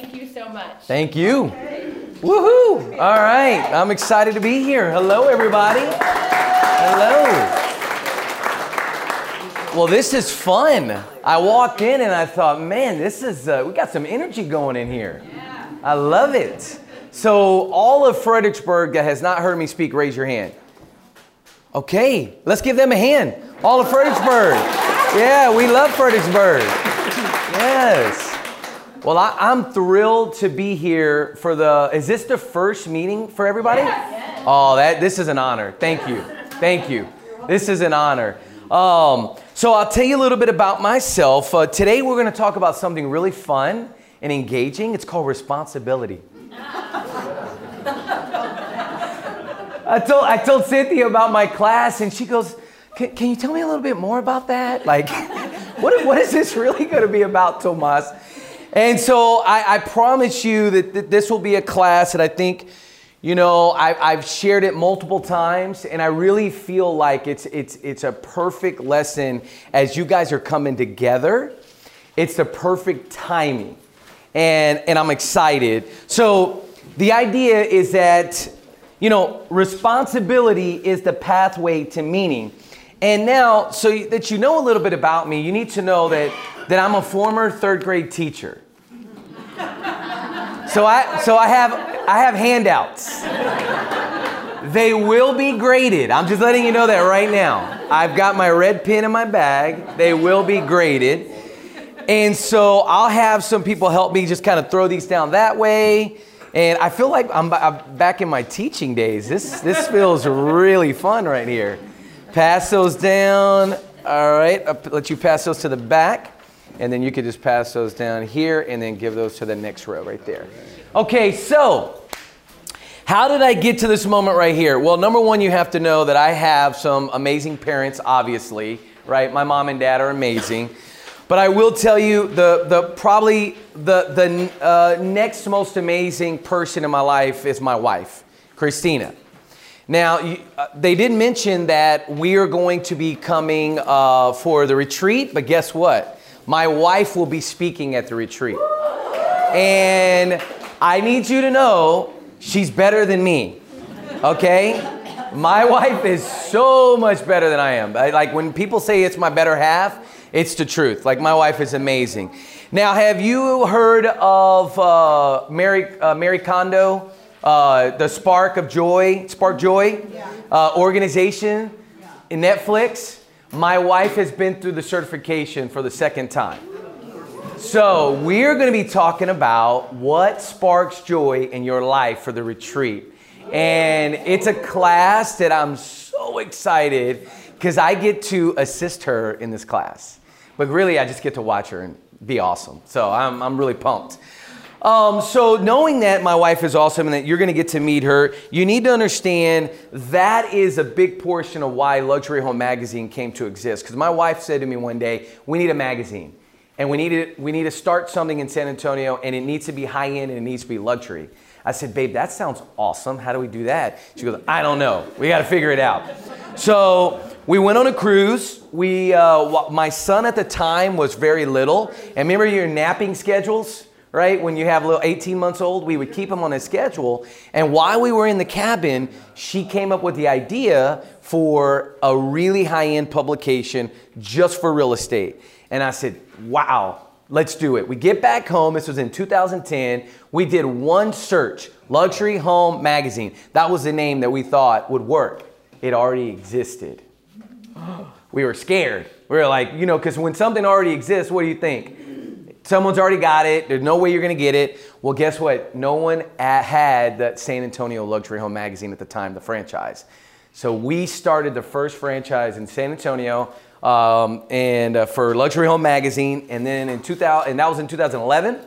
Thank you so much. Thank you. Woohoo! All right, I'm excited to be here. Hello, everybody. Hello. Well, this is fun. I walked in and I thought, man, this is, uh, we got some energy going in here. I love it. So, all of Fredericksburg that has not heard me speak, raise your hand. Okay, let's give them a hand. All of Fredericksburg. Yeah, we love Fredericksburg. Yes. Well, I, am thrilled to be here for the. Is this the first meeting for everybody? Yes. Oh, that this is an honor. Thank you, thank you. This is an honor. Um, so I'll tell you a little bit about myself. Uh, today we're going to talk about something really fun and engaging. It's called responsibility. I told I told Cynthia about my class, and she goes, "Can, can you tell me a little bit more about that? Like, what what is this really going to be about, Tomas?" And so I, I promise you that, that, this will be a class that I think, you know, I, I've shared it multiple times, and I really feel like it's, it's, it's a perfect lesson as you guys are coming together. It's the perfect timing, and, and I'm excited. So the idea is that, you know, responsibility is the pathway to meaning. And now, so that you know a little bit about me, you need to know that that I'm a former third grade teacher. So I, so I have, I have handouts. They will be graded. I'm just letting you know that right now. I've got my red pen in my bag. They will be graded. And so I'll have some people help me just kind of throw these down that way. And I feel like I'm, I'm back in my teaching days. This, this feels really fun right here. Pass those down. All right, I'll let you pass those to the back and then you could just pass those down here and then give those to the next row right there. Okay, so how did I get to this moment right here? Well, number one, you have to know that I have some amazing parents, obviously, right? My mom and dad are amazing. But I will tell you the, the probably the, the uh, next most amazing person in my life is my wife, Christina. Now, uh, they did mention that we are going to be coming uh, for the retreat, but guess what? My wife will be speaking at the retreat. And I need you to know she's better than me. Okay? My wife is so much better than I am. I, like when people say it's my better half, it's the truth. Like my wife is amazing. Now, have you heard of uh, Mary, uh, Marie Kondo, uh, the Spark of Joy, Spark Joy yeah. Uh, organization yeah. in Netflix? My wife has been through the certification for the second time. So, we're going to be talking about what sparks joy in your life for the retreat. And it's a class that I'm so excited because I get to assist her in this class. But really, I just get to watch her and be awesome. So, I'm, I'm really pumped. Um, so, knowing that my wife is awesome and that you're to get to meet her, you need to understand that is a big portion of why Luxury Home Magazine came to exist. Because my wife said to me one day, "We need a magazine, and we need to we need to start something in San Antonio, and it needs to be high end and it needs to be luxury." I said, "Babe, that sounds awesome. How do we do that?" She goes, "I don't know. We got to figure it out." So we went on a cruise. We, uh, my son at the time was very little, and remember your napping schedules right? When you have a little 18 months old, we would keep him on a schedule. And while we were in the cabin, she came up with the idea for a really high end publication just for real estate. And I said, wow, let's do it. We get back home. This was in 2010. We did one search Luxury Home Magazine. That was the name that we thought would work. It already existed. We were scared. We were like, you know, because when something already exists, what do you think? Someone's already got it. There's no way you're going to get it. Well, guess what? No one had that San Antonio Luxury Home Magazine at the time, the franchise. So we started the first franchise in San Antonio um, and uh, for Luxury Home Magazine. And then in 2000, and that was in 2011.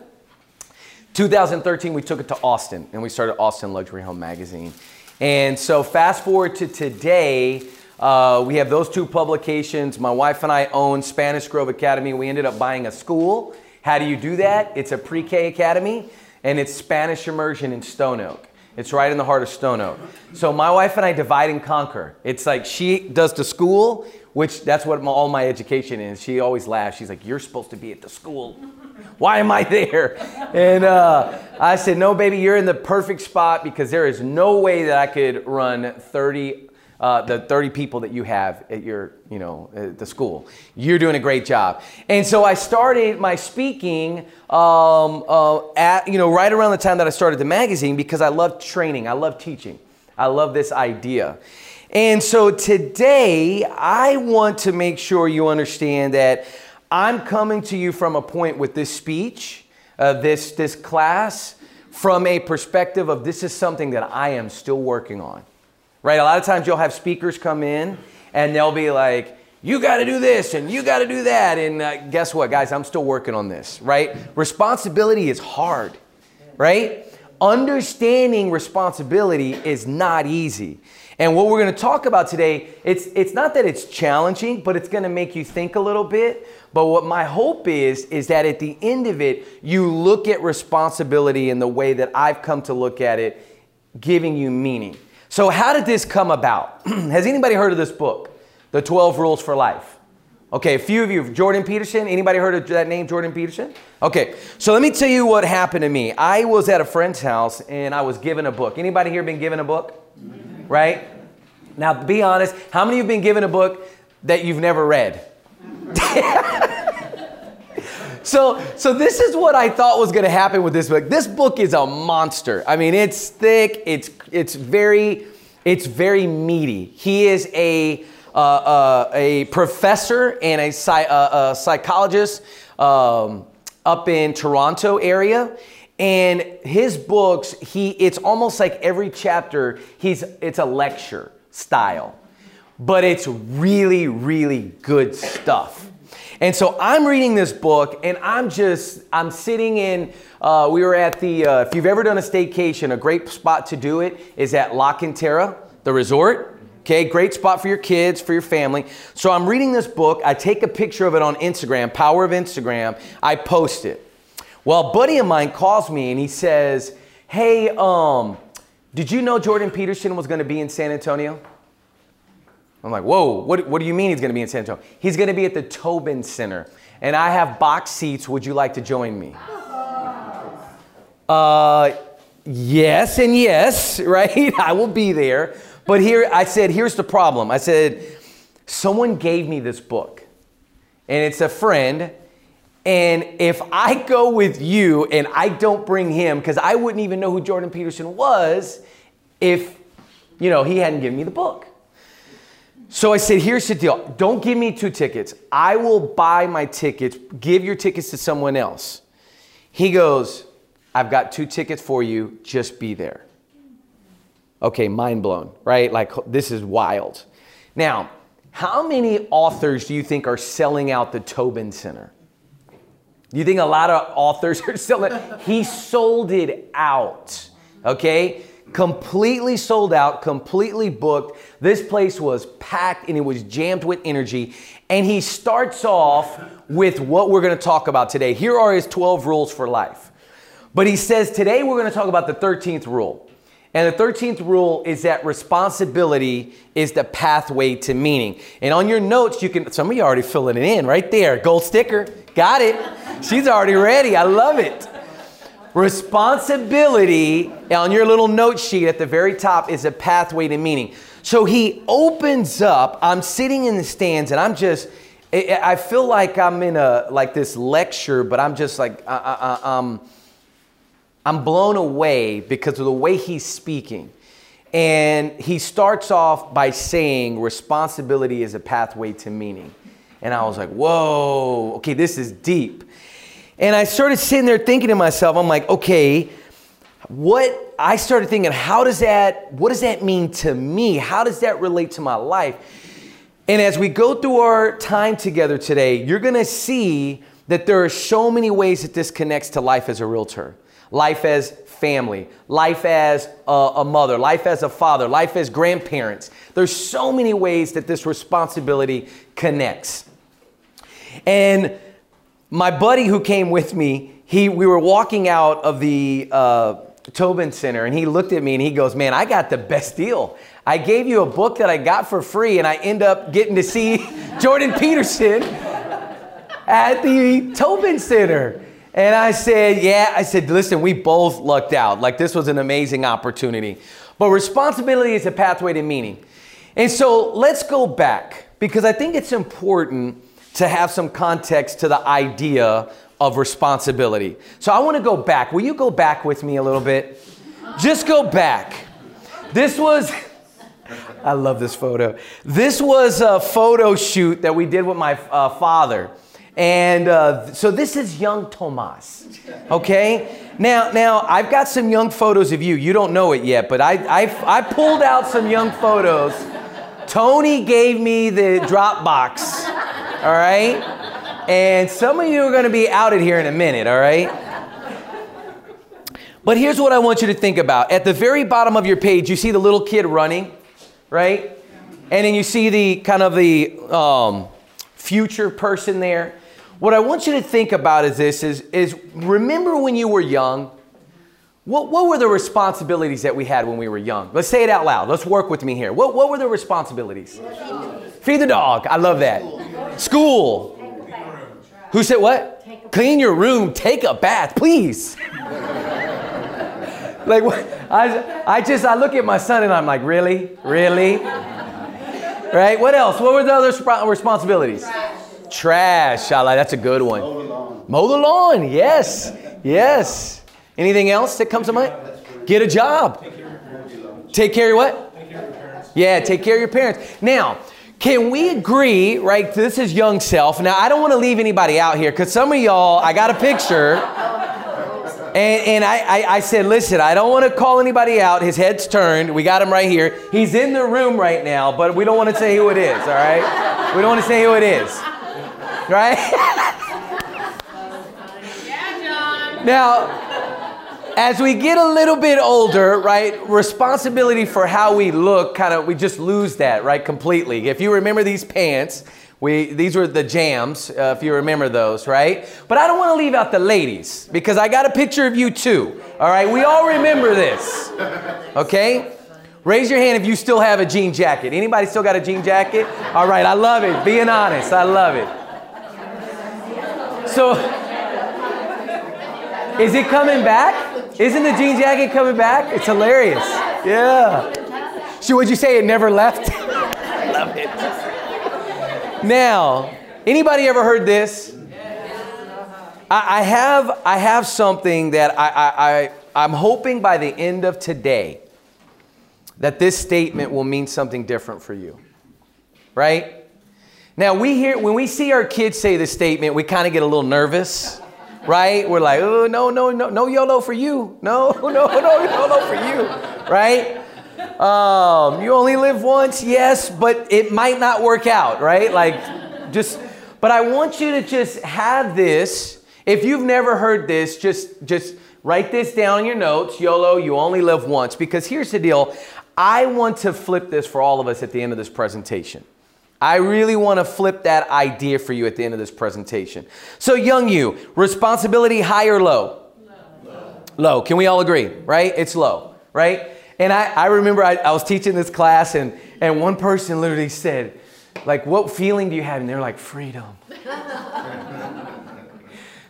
2013, we took it to Austin and we started Austin Luxury Home Magazine. And so fast forward to today, uh, we have those two publications. My wife and I own Spanish Grove Academy. We ended up buying a school how do you do that? It's a pre K academy and it's Spanish immersion in Stone Oak. It's right in the heart of Stone Oak. So my wife and I divide and conquer. It's like she does the school, which that's what all my education is. She always laughs. She's like, You're supposed to be at the school. Why am I there? And uh, I said, No, baby, you're in the perfect spot because there is no way that I could run 30 uh, the 30 people that you have at your, you know, the school. You're doing a great job. And so I started my speaking um, uh, at, you know, right around the time that I started the magazine because I love training. I love teaching. I love this idea. And so today I want to make sure you understand that I'm coming to you from a point with this speech, uh, this, this class, from a perspective of this is something that I am still working on right? A lot of times you'll have speakers come in and they'll be like, you got to do this and you got to do that. And uh, guess what, guys? I'm still working on this, right? Responsibility is hard, right? Understanding responsibility is not easy. And what we're going to talk about today, it's it's not that it's challenging, but it's going to make you think a little bit. But what my hope is is that at the end of it, you look at responsibility in the way that I've come to look at it, giving you meaning. So, how did this come about? Has anybody heard of this book, The 12 Rules for Life? Okay, a few of you, Jordan Peterson. Anybody heard of that name, Jordan Peterson? Okay, so let me tell you what happened to me. I was at a friend's house and I was given a book. Anybody here been given a book? Right? Now, be honest, how many of you have been given a book that you've never read? so, so this is what I thought was going to happen with this book. This book is a monster. I mean, it's thick. It's it's very it's very meaty. He is a uh, uh, a professor and a, uh, a psychologist um, up in Toronto area. And his books, he it's almost like every chapter, he's it's a lecture style, but it's really, really good stuff. And so I'm reading this book and I'm just, I'm sitting in, uh, we were at the, uh, if you've ever done a staycation, a great spot to do it is at La Cantera, the resort. Okay, great spot for your kids, for your family. So I'm reading this book. I take a picture of it on Instagram, power of Instagram. I post it. Well, a buddy of mine calls me and he says, Hey, um, did you know Jordan Peterson was going to be in San Antonio? I'm like, whoa, what, what do you mean he's gonna be in San Antonio? He's gonna be at the Tobin Center, and I have box seats. Would you like to join me? Uh, yes, and yes, right? I will be there. But here, I said, here's the problem. I said, someone gave me this book, and it's a friend. And if I go with you and I don't bring him, because I wouldn't even know who Jordan Peterson was if, you know, he hadn't given me the book. So I said, here's the deal. Don't give me two tickets. I will buy my tickets. Give your tickets to someone else. He goes, I've got two tickets for you. Just be there. Okay, mind blown, right? Like, this is wild. Now, how many authors do you think are selling out the Tobin Center? You think a lot of authors are selling? He sold it out. Okay? Completely sold out, completely booked. This place was packed and it was jammed with energy. And he starts off with what we're going to talk about today. Here are his 12 rules for life. But he says today we're going to talk about the 13th rule. And the 13th rule is that responsibility is the pathway to meaning. And on your notes, you can, some of you already filling it in right there. Gold sticker. Got it. She's already ready. I love it. Responsibility on your little note sheet at the very top is a pathway to meaning. So he opens up. I'm sitting in the stands and I'm just, I feel like I'm in a, like this lecture, but I'm just like, I, I, I'm, I'm blown away because of the way he's speaking. And he starts off by saying responsibility is a pathway to meaning. And I was like, whoa, okay, this is deep. And I started sitting there thinking to myself, I'm like, okay, what I started thinking, how does that, what does that mean to me? How does that relate to my life? And as we go through our time together today, you're gonna see that there are so many ways that this connects to life as a realtor, life as family, life as a, a, mother, life as a father, life as grandparents. There's so many ways that this responsibility connects. And my buddy who came with me, he, we were walking out of the, uh, Tobin Center and he looked at me and he goes, Man, I got the best deal. I gave you a book that I got for free and I end up getting to see Jordan Peterson at the Tobin Center. And I said, Yeah, I said, Listen, we both lucked out. Like, this was an amazing opportunity. But responsibility is a pathway to meaning. And so let's go back because I think it's important to have some context to the idea of responsibility. So I want to go back. Will you go back with me a little bit? Just go back. This was, I love this photo. This was a photo shoot that we did with my uh, father. And uh, so this is young Tomas, okay? Now, now I've got some young photos of you. You don't know it yet, but I, I, I pulled out some young photos. Tony gave me the Dropbox, all right? And some of you are going to be outed here in a minute, all right? But here's what I want you to think about. At the very bottom of your page, you see the little kid running, right? And then you see the kind of the um, future person there. What I want you to think about is this is, is remember when you were young? What, what were the responsibilities that we had when we were young? Let's say it out loud. Let's work with me here. What, what were the responsibilities? Feed the dog. I love that. School. Who said what? Clean your room, take a bath, please. like what? I, I just I look at my son and I'm like, really, really, right? What else? What were the other responsibilities? Trash. Trash. like That's a good one. Mow the lawn. Mow the lawn. Yes, yes. Anything else that comes to mind? Get a job. Take care of what? Take care of your parents. Yeah, take care of your parents. Now, can we agree, right? This is young self. Now, I don't want to leave anybody out here because some of y'all, I got a picture. And, and I, I, I, said, listen, I don't want to call anybody out. His head's turned. We got him right here. He's in the room right now, but we don't want to say who it is, all right? We don't want to say who it is, right? yeah, John. Now, as we get a little bit older, right, responsibility for how we look kind of we just lose that, right, completely. If you remember these pants, we these were the jams, uh, if you remember those, right? But I don't want to leave out the ladies because I got a picture of you too. All right, we all remember this. Okay? Raise your hand if you still have a jean jacket. Anybody still got a jean jacket? All right, I love it. Being honest, I love it. So, is it coming back? Isn't the jean jacket coming back? It's hilarious. Yeah. So would you say it never left? I love it. Now, anybody ever heard this? I, I have I have something that I, I, I I'm hoping by the end of today that this statement will mean something different for you. Right? Now we hear when we see our kids say this statement, we kind of get a little nervous right? We're like, oh, no, no, no, no YOLO for you. No, no, no YOLO for you, right? Um, you only live once, yes, but it might not work out, right? Like, just, but I want you to just have this. If you've never heard this, just, just write this down in your notes. YOLO, you only live once. Because here's the deal I want to flip this for all of us at the end of this presentation. I really want to flip that idea for you at the end of this presentation. So, young you, responsibility high or low? Low. Low. Can we all agree, right? It's low, right? And I, I remember I, I was teaching this class, and, and one person literally said, like, what feeling do you have? And they're like, freedom.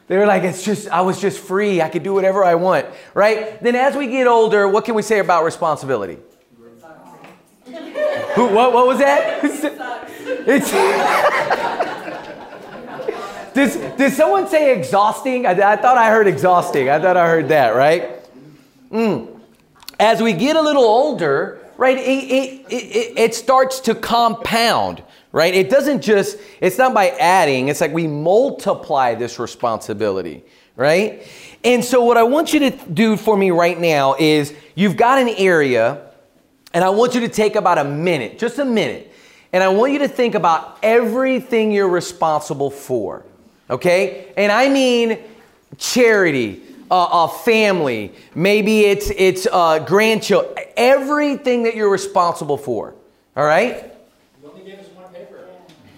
they were like, it's just, I was just free. I could do whatever I want, right? Then as we get older, what can we say about responsibility? Who, what, what was that? It's did, did someone say exhausting? I, I, thought I heard exhausting. I thought I heard that, right? Mm. As we get a little older, right, it, it, it, it starts to compound, right? It doesn't just, it's not by adding, it's like we multiply this responsibility, right? And so, what I want you to do for me right now is you've got an area, and I want you to take about a minute, just a minute and I want you to think about everything you're responsible for. Okay? And I mean charity, uh, a family, maybe it's it's uh, grandchildren, everything that you're responsible for. All right? You only gave us one paper.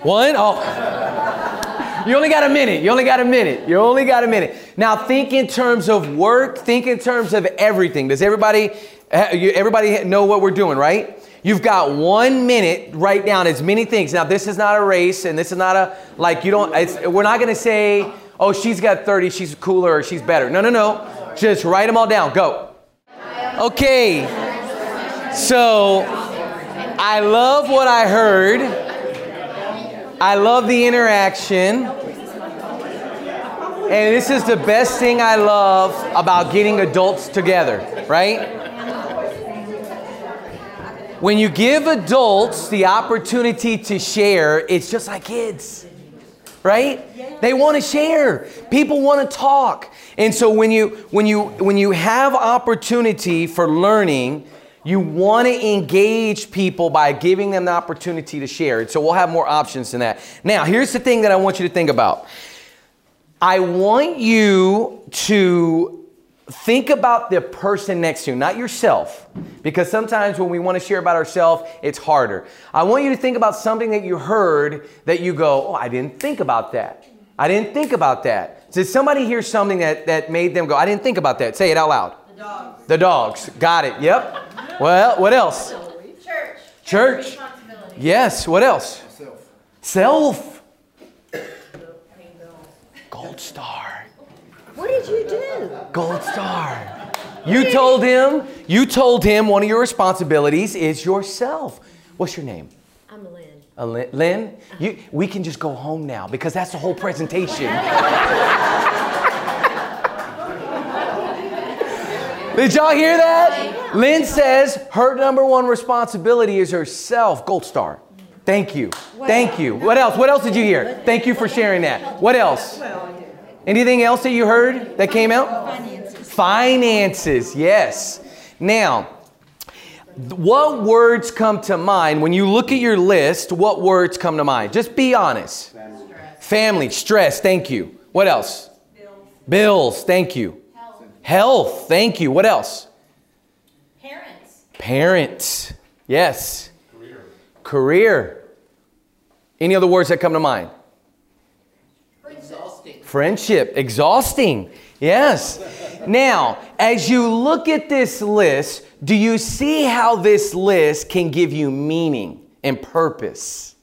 One? Oh. You only got a minute. You only got a minute. You only got a minute. Now think in terms of work. Think in terms of everything. Does everybody everybody know what we're doing, right? You've got one minute. Write down as many things. Now this is not a race, and this is not a like you don't. we're not going to say, oh, she's got 30, she's cooler, or she's better. No, no, no. Just write them all down. Go. Okay. So I love what I heard. I love the interaction. And this is the best thing I love about getting adults together, right? When you give adults the opportunity to share, it's just like kids, right? They want to share. People want to talk. And so when you when you when you have opportunity for learning, you want to engage people by giving them the opportunity to share. So we'll have more options than that. Now, here's the thing that I want you to think about. I want you to think about the person next to you, not yourself, because sometimes when we want to share about ourselves, it's harder. I want you to think about something that you heard that you go, Oh, I didn't think about that. I didn't think about that. Did somebody hear something that, that made them go, I didn't think about that? Say it out loud. The dogs. The dogs. Got it. Yep. Well, what else? Church. Church. Yes. What else? Self. Self. Gold star. What did you do? Gold star. You told him, you told him one of your responsibilities is yourself. What's your name? I'm Lynn. Uh, Lynn, Lynn you, we can just go home now because that's the whole presentation. Did y'all hear that? Lynn says her number one responsibility is herself. Gold star. Thank you. Thank you. What else? What else did you hear? Thank you for sharing that. What else? Anything else that you heard that came out? Finances. Finances, yes. Now, what words come to mind when you look at your list? What words come to mind? Just be honest. Family, Family stress, thank you. What else? Bills. Bills, thank you. Health. Health, thank you. What else? Parents. Parents, yes. Career. Career. Any other words that come to mind? Friendship, exhausting. Yes. Now, as you look at this list, do you see how this list can give you meaning and purpose?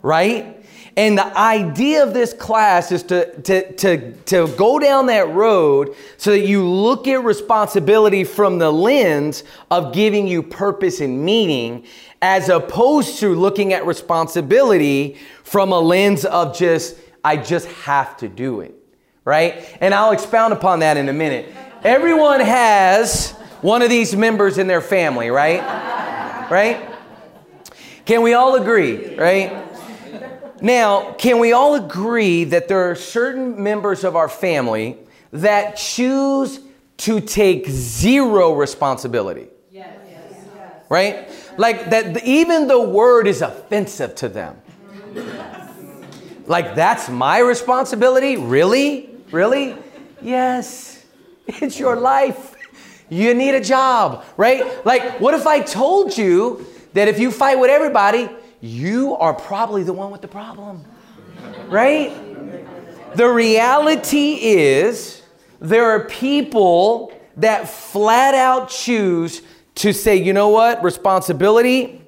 Right? And the idea of this class is to, to, to, to go down that road so that you look at responsibility from the lens of giving you purpose and meaning, as opposed to looking at responsibility from a lens of just, I just have to do it. Right? And I'll expound upon that in a minute. Everyone has one of these members in their family, right? Right? Can we all agree, right? Now, can we all agree that there are certain members of our family that choose to take zero responsibility? Yes. Right? Like that even the word is offensive to them. Like that's my responsibility? Really? Really? Yes. It's your life. You need a job, right? Like what if I told you that if you fight with everybody, you are probably the one with the problem, right? The reality is, there are people that flat out choose to say, you know what, responsibility,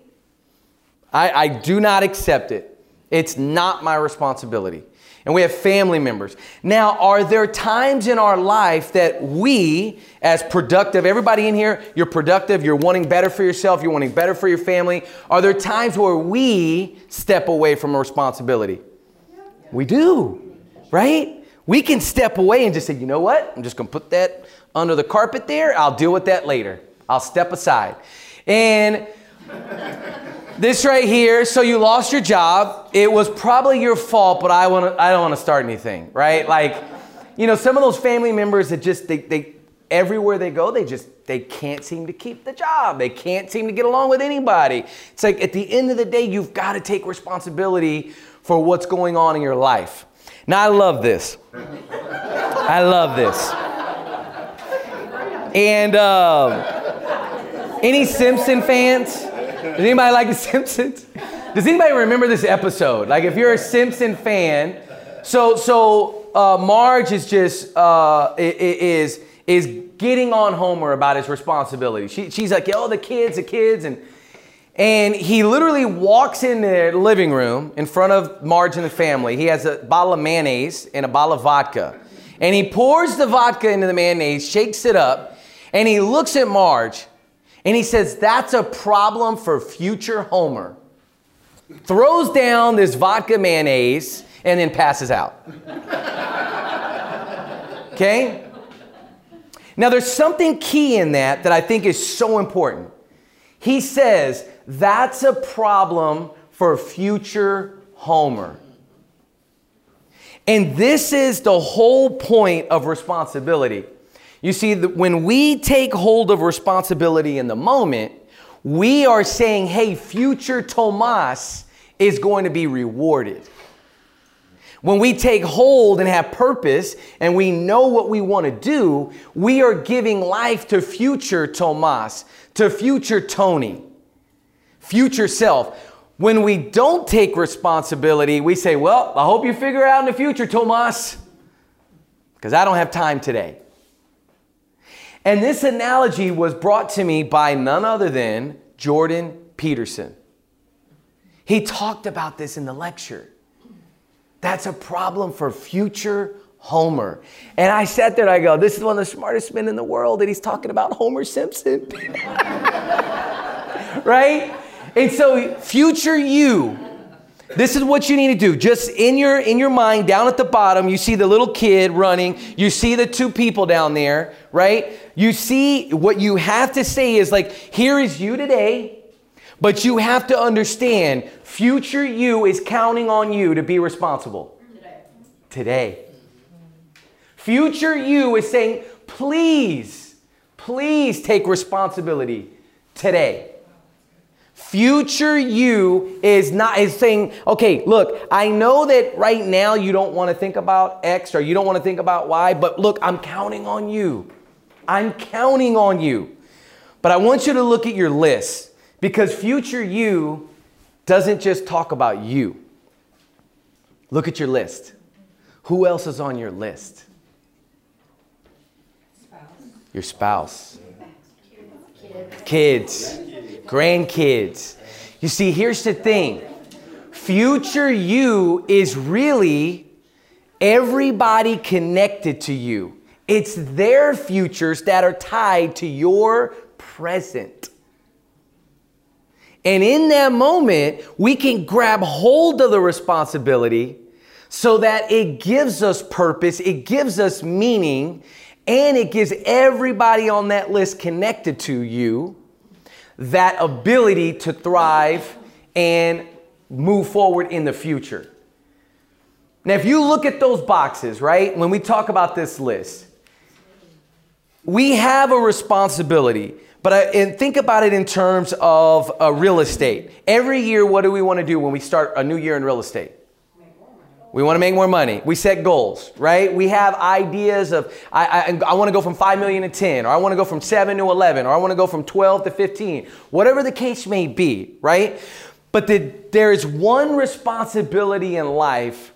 I, I do not accept it. It's not my responsibility. And we have family members. Now, are there times in our life that we, as productive, everybody in here, you're productive, you're wanting better for yourself, you're wanting better for your family. Are there times where we step away from a responsibility? We do, right? We can step away and just say, you know what? I'm just to put that under the carpet there. I'll deal with that later. I'll step aside. And this right here, so you lost your job. It was probably your fault, but I want I don't want to start anything, right? Like, you know, some of those family members that just they they everywhere they go, they just they can't seem to keep the job. They can't seem to get along with anybody. It's like at the end of the day, you've got to take responsibility for what's going on in your life. Now I love this. I love this. And um, any Simpson fans? Does anybody like The Simpsons? Does anybody remember this episode? Like, if you're a Simpson fan, so so uh, Marge is just uh, is is getting on Homer about his responsibility. She, she's like, "Oh, the kids, the kids," and and he literally walks in their living room in front of Marge and the family. He has a bottle of mayonnaise and a bottle of vodka, and he pours the vodka into the mayonnaise, shakes it up, and he looks at Marge, and he says, "That's a problem for future Homer." throws down this vodka mayonnaise, and then passes out. Okay? Now, there's something key in that that I think is so important. He says, that's a problem for future Homer. And this is the whole point of responsibility. You see, when we take hold of responsibility in the moment, we are saying, hey, future Tomas is going to be rewarded. When we take hold and have purpose and we know what we want to do, we are giving life to future Tomas, to future Tony, future self. When we don't take responsibility, we say, Well, I hope you figure it out in the future, Tomas, because I don't have time today. And this analogy was brought to me by none other than Jordan Peterson. He talked about this in the lecture. That's a problem for future Homer. And I sat there and I go, this is one of the smartest men in the world, and he's talking about Homer Simpson. right? And so future you, this is what you need to do. Just in your in your mind, down at the bottom, you see the little kid running. You see the two people down there, right? You see what you have to say is like, here is you today. But you have to understand, future you is counting on you to be responsible. Today. Today. Future you is saying, please, please take responsibility today. Future you is not is saying, okay, look, I know that right now you don't want to think about X or you don't want to think about Y, but look, I'm counting on you. I'm counting on you. But I want you to look at your list. Because future you doesn't just talk about you. Look at your list. Who else is on your list? Spouse. Your spouse. Kids. Grandkids. You see, here's the thing future you is really everybody connected to you. It's their futures that are tied to your present. And in that moment, we can grab hold of the responsibility so that it gives us purpose, it gives us meaning, and it gives everybody on that list connected to you that ability to thrive and move forward in the future. Now, if you look at those boxes, right, when we talk about this list, we have a responsibility. But I, and think about it in terms of uh, real estate. Every year, what do we want to do when we start a new year in real estate? We want to make more money. We set goals, right? We have ideas of, I, I, I, want to go from 5 million to 10, or I want to go from 7 to 11, or I want to go from 12 to 15, whatever the case may be, right? But the, there is one responsibility in life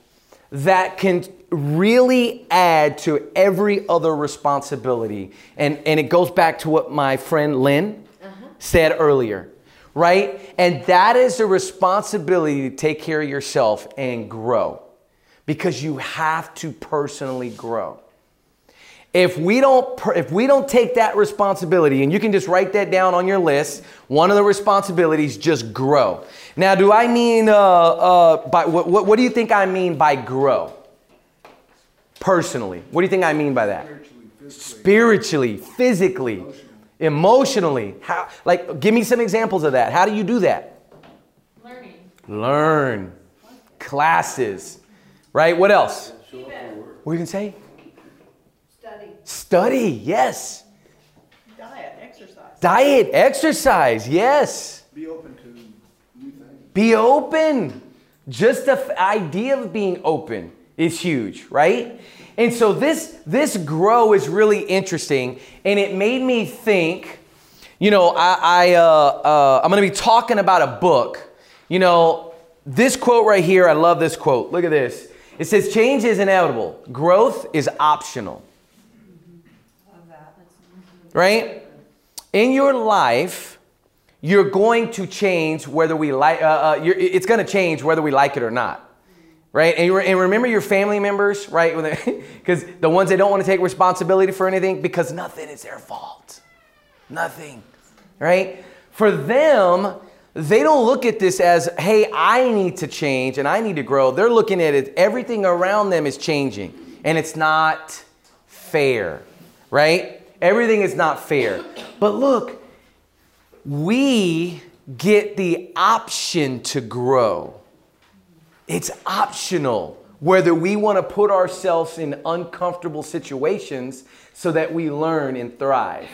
that can really add to every other responsibility. And, and it goes back to what my friend Lynn uh-huh. said earlier, right? And that is the responsibility to take care of yourself and grow because you have to personally grow. If we don't if we don't take that responsibility and you can just write that down on your list, one of the responsibilities just grow. Now, do I mean uh, uh, by what, what, what do you think I mean by grow? personally. What do you think I mean by that? Spiritually, physically, physically emotionally. How like give me some examples of that. How do you do that? Learning. Learn. Classes. Right? What else? What you can say? Study. Study, yes. Diet, exercise. Diet, exercise, yes. Be open to new things. Be open. Just the f- idea of being open is huge, right? And so this this grow is really interesting, and it made me think. You know, I, I uh, uh, I'm going to be talking about a book. You know, this quote right here, I love this quote. Look at this. It says, Change is inevitable, growth is optional. Right? In your life, you're going to change whether we like, uh, uh, it's going to change whether we like it or not. Right? And, and remember your family members, right? Because the ones that don't want to take responsibility for anything, because nothing is their fault. Nothing. Right? For them, they don't look at this as, hey, I need to change and I need to grow. They're looking at it, everything around them is changing. And it's not fair. Right? Everything is not fair. But look, we get the option to grow. It's optional whether we want to put ourselves in uncomfortable situations so that we learn and thrive,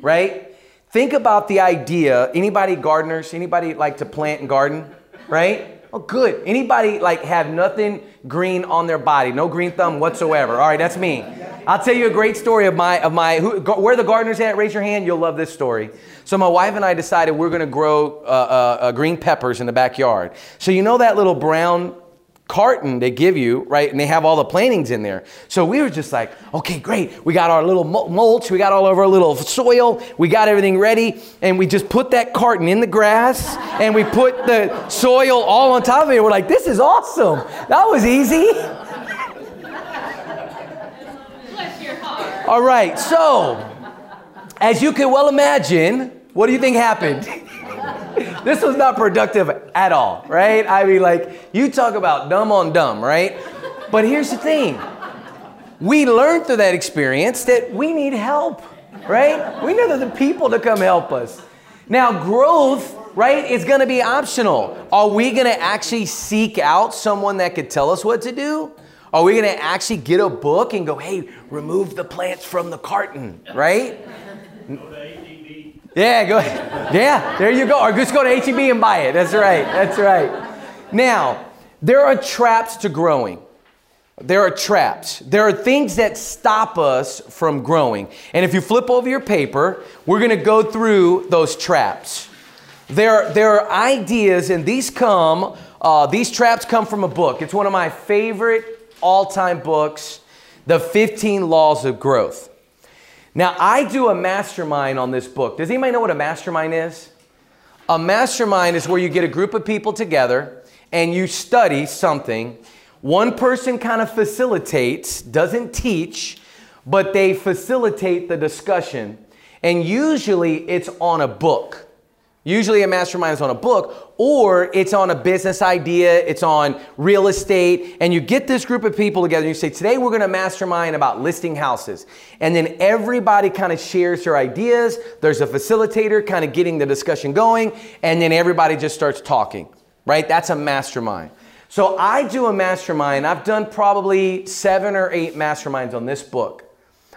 right? Think about the idea. Anybody gardeners? Anybody like to plant and garden, right? Oh, good. Anybody like have nothing green on their body, no green thumb whatsoever? All right, that's me. I'll tell you a great story of my of my who, where the gardeners at. Raise your hand. You'll love this story. So my wife and I decided we're going to grow uh, uh, uh, green peppers in the backyard. So you know that little brown carton they give you, right? And they have all the plantings in there. So we were just like, okay, great. We got our little mulch, we got all of our little soil, we got everything ready, and we just put that carton in the grass and we put the soil all on top of it. We're like, this is awesome. That was easy. Bless your heart. All right, so as you can well imagine, what do you think happened? This was not productive at all, right? I mean, like, you talk about dumb on dumb, right? But here's the thing we learned through that experience that we need help, right? We need the people to come help us. Now, growth, right, is gonna be optional. Are we gonna actually seek out someone that could tell us what to do? Are we gonna actually get a book and go, hey, remove the plants from the carton, right? Yeah, go ahead. Yeah, there you go. Or just go to HEB and buy it. That's right. That's right. Now, there are traps to growing. There are traps. There are things that stop us from growing. And if you flip over your paper, we're going to go through those traps. There, there are ideas, and these come, uh, these traps come from a book. It's one of my favorite all time books, The 15 Laws of Growth. Now, I do a mastermind on this book. Does anybody know what a mastermind is? A mastermind is where you get a group of people together and you study something. One person kind of facilitates, doesn't teach, but they facilitate the discussion. And usually it's on a book. Usually a mastermind is on a book or it's on a business idea, it's on real estate, and you get this group of people together and you say, Today we're gonna mastermind about listing houses. And then everybody kind of shares their ideas. There's a facilitator kind of getting the discussion going, and then everybody just starts talking, right? That's a mastermind. So I do a mastermind. I've done probably seven or eight masterminds on this book.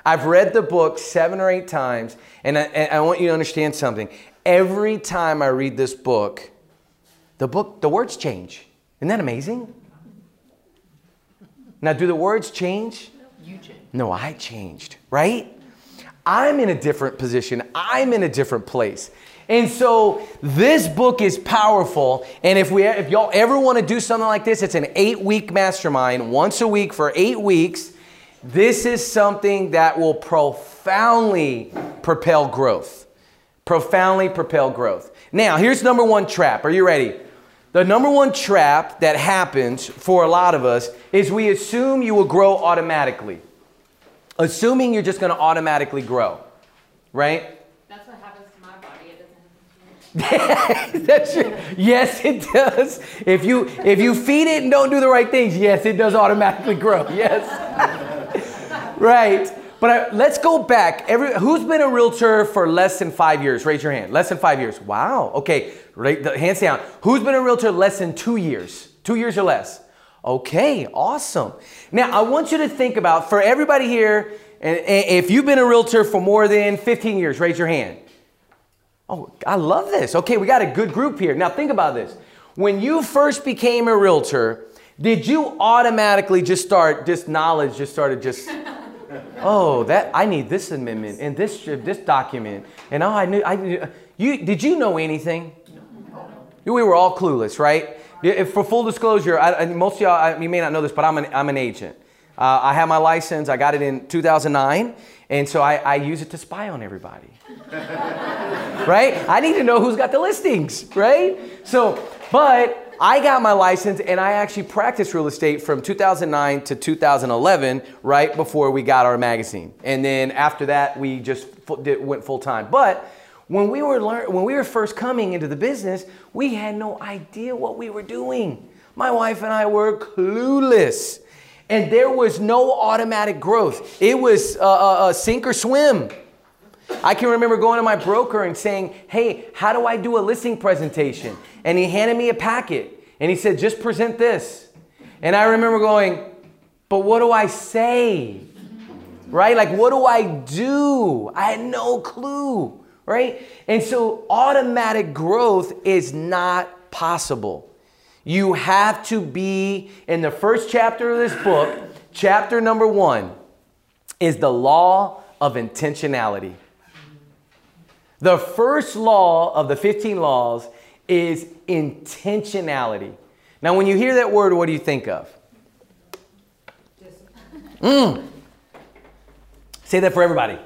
I've read the book seven or eight times, and I, and I want you to understand something. Every time I read this book, the book, the words change. Isn't that amazing? Now, do the words change? You change. No, I changed, right? I'm in a different position. I'm in a different place. And so this book is powerful. And if we if y'all ever want to do something like this, it's an 8-week mastermind, once a week for 8 weeks. This is something that will profoundly propel growth. Profoundly propel growth. Now, here's number 1 trap. Are you ready? The number one trap that happens for a lot of us is we assume you will grow automatically. Assuming you're just going to automatically grow, right? That's what happens to my body. It doesn't. That's true. Yes, it does. If you if you feed it and don't do the right things, yes, it does automatically grow. Yes. right. But I, let's go back. Every who's been a realtor for less than five years? Raise your hand. Less than five years. Wow. Okay. Right. The, hands down. Who's been a realtor less than two years? Two years or less. Okay. Awesome. Now I want you to think about for everybody here. And, and if you've been a realtor for more than 15 years, raise your hand. Oh, I love this. Okay, we got a good group here. Now, think about this. When you first became a realtor, did you automatically just start, this knowledge just started just, oh, that, I need this amendment and this, this document. And oh, I knew, I knew, you, did you know anything? We were all clueless, right? If, for full disclosure, I, most of y'all, I, you may not know this, but I'm an, I'm an agent. Uh, I have my license. I got it in 2009, and so I, I use it to spy on everybody. right? I need to know who's got the listings, right? So, but I got my license and I actually practiced real estate from 2009 to 2011, right before we got our magazine. And then after that, we just went full time. But when we were when we were first coming into the business, we had no idea what we were doing. My wife and I were clueless. And there was no automatic growth. It was a, a, a sink or swim. I can remember going to my broker and saying, Hey, how do I do a listing presentation? And he handed me a packet and he said, Just present this. And I remember going, But what do I say? Right? Like, what do I do? I had no clue. Right? And so, automatic growth is not possible. You have to be in the first chapter of this book, chapter number one is the law of intentionality. The first law of the 15 laws is intentionality. Now, when you hear that word, what do you think of? Mm. Say that for everybody.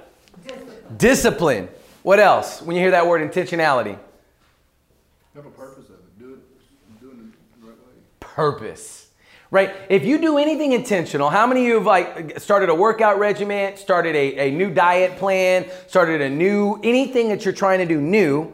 Discipline. Discipline. What else? When you hear that word intentionality? Have a purpose of it. Do it, doing it the right way. Purpose right? If you do anything intentional, how many of you have like started a workout regimen, started a, a new diet plan, started a new anything that you're trying to do new?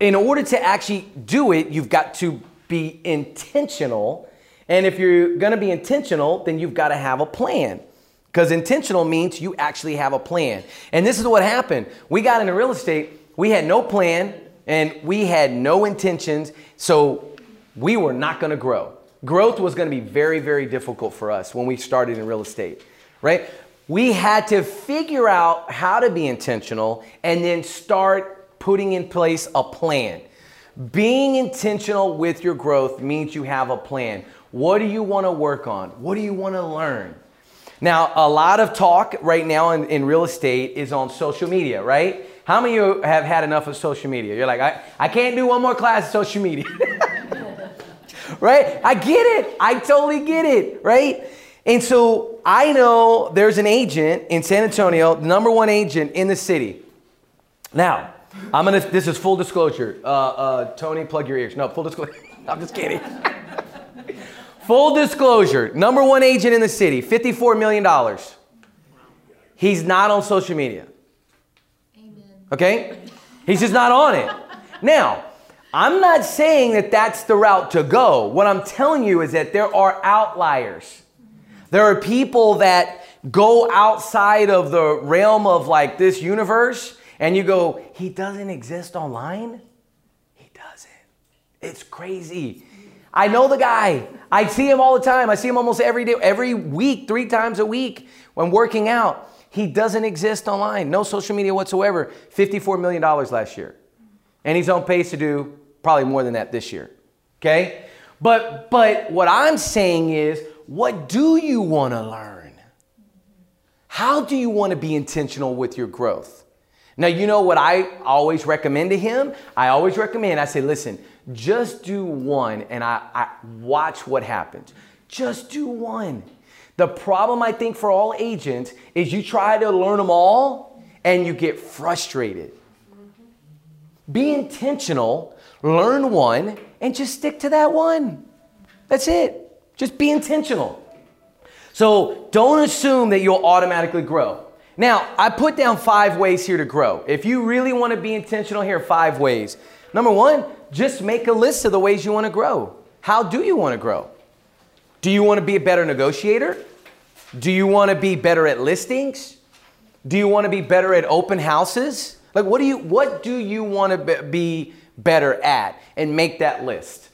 In order to actually do it, you've got to be intentional. And if you're gonna be intentional, then you've got to have a plan. Because intentional means you actually have a plan. And this is what happened. We got into real estate, we had no plan and we had no intentions, so we were not gonna grow. Growth was going to be very, very difficult for us when we started in real estate, right? We had to figure out how to be intentional and then start putting in place a plan. Being intentional with your growth means you have a plan. What do you want to work on? What do you want to learn? Now, a lot of talk right now in, in real estate is on social media, right? How many of you have had enough of social media? You're like, I, I can't do one more class of social media. right? I get it. I totally get it, right? And so I know there's an agent in San Antonio, the number one agent in the city. Now, I'm gonna. This is full disclosure. Uh, uh, Tony, plug your ears. No, full disclosure. I'm just kidding. full disclosure. Number one agent in the city, $54 million. He's not on social media. Amen. Okay? He's just not on it. Now, I'm not saying that that's the route to go. What I'm telling you is that there are outliers. There are people that go outside of the realm of like this universe and you go, he doesn't exist online? He doesn't. It's crazy. I know the guy. I see him all the time. I see him almost every day, every week, three times a week when working out. He doesn't exist online. No social media whatsoever. $54 million last year. And he's on pace to do probably more than that this year. Okay? But but what I'm saying is, what do you want to learn? How do you want to be intentional with your growth? Now, you know what I always recommend to him? I always recommend, I say, listen, just do one and I, I watch what happens. Just do one. The problem I think for all agents is you try to learn them all and you get frustrated. Be intentional Learn one and just stick to that one. That's it. Just be intentional. So don't assume that you'll automatically grow. Now, I put down five ways here to grow. If you really want to be intentional, here are five ways. Number one, just make a list of the ways you want to grow. How do you want to grow? Do you want to be a better negotiator? Do you want to be better at listings? Do you want to be better at open houses? Like what do you what do you want to be better at and make that list.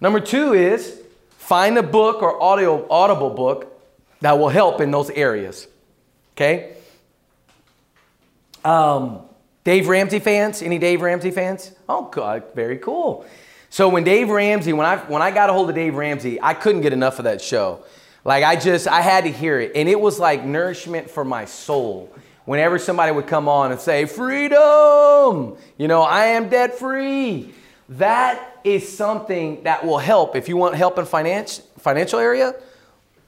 Number two is find a book or audio audible book that will help in those areas. Okay? Um, Dave Ramsey fans? Any Dave Ramsey fans? Oh, God, very cool. So when Dave Ramsey, when I when I got a hold of Dave Ramsey, I couldn't get enough of that show. Like I just I had to hear it, and it was like nourishment for my soul whenever somebody would come on and say, freedom, you know, I am debt free. That is something that will help. If you want help in finance, financial area,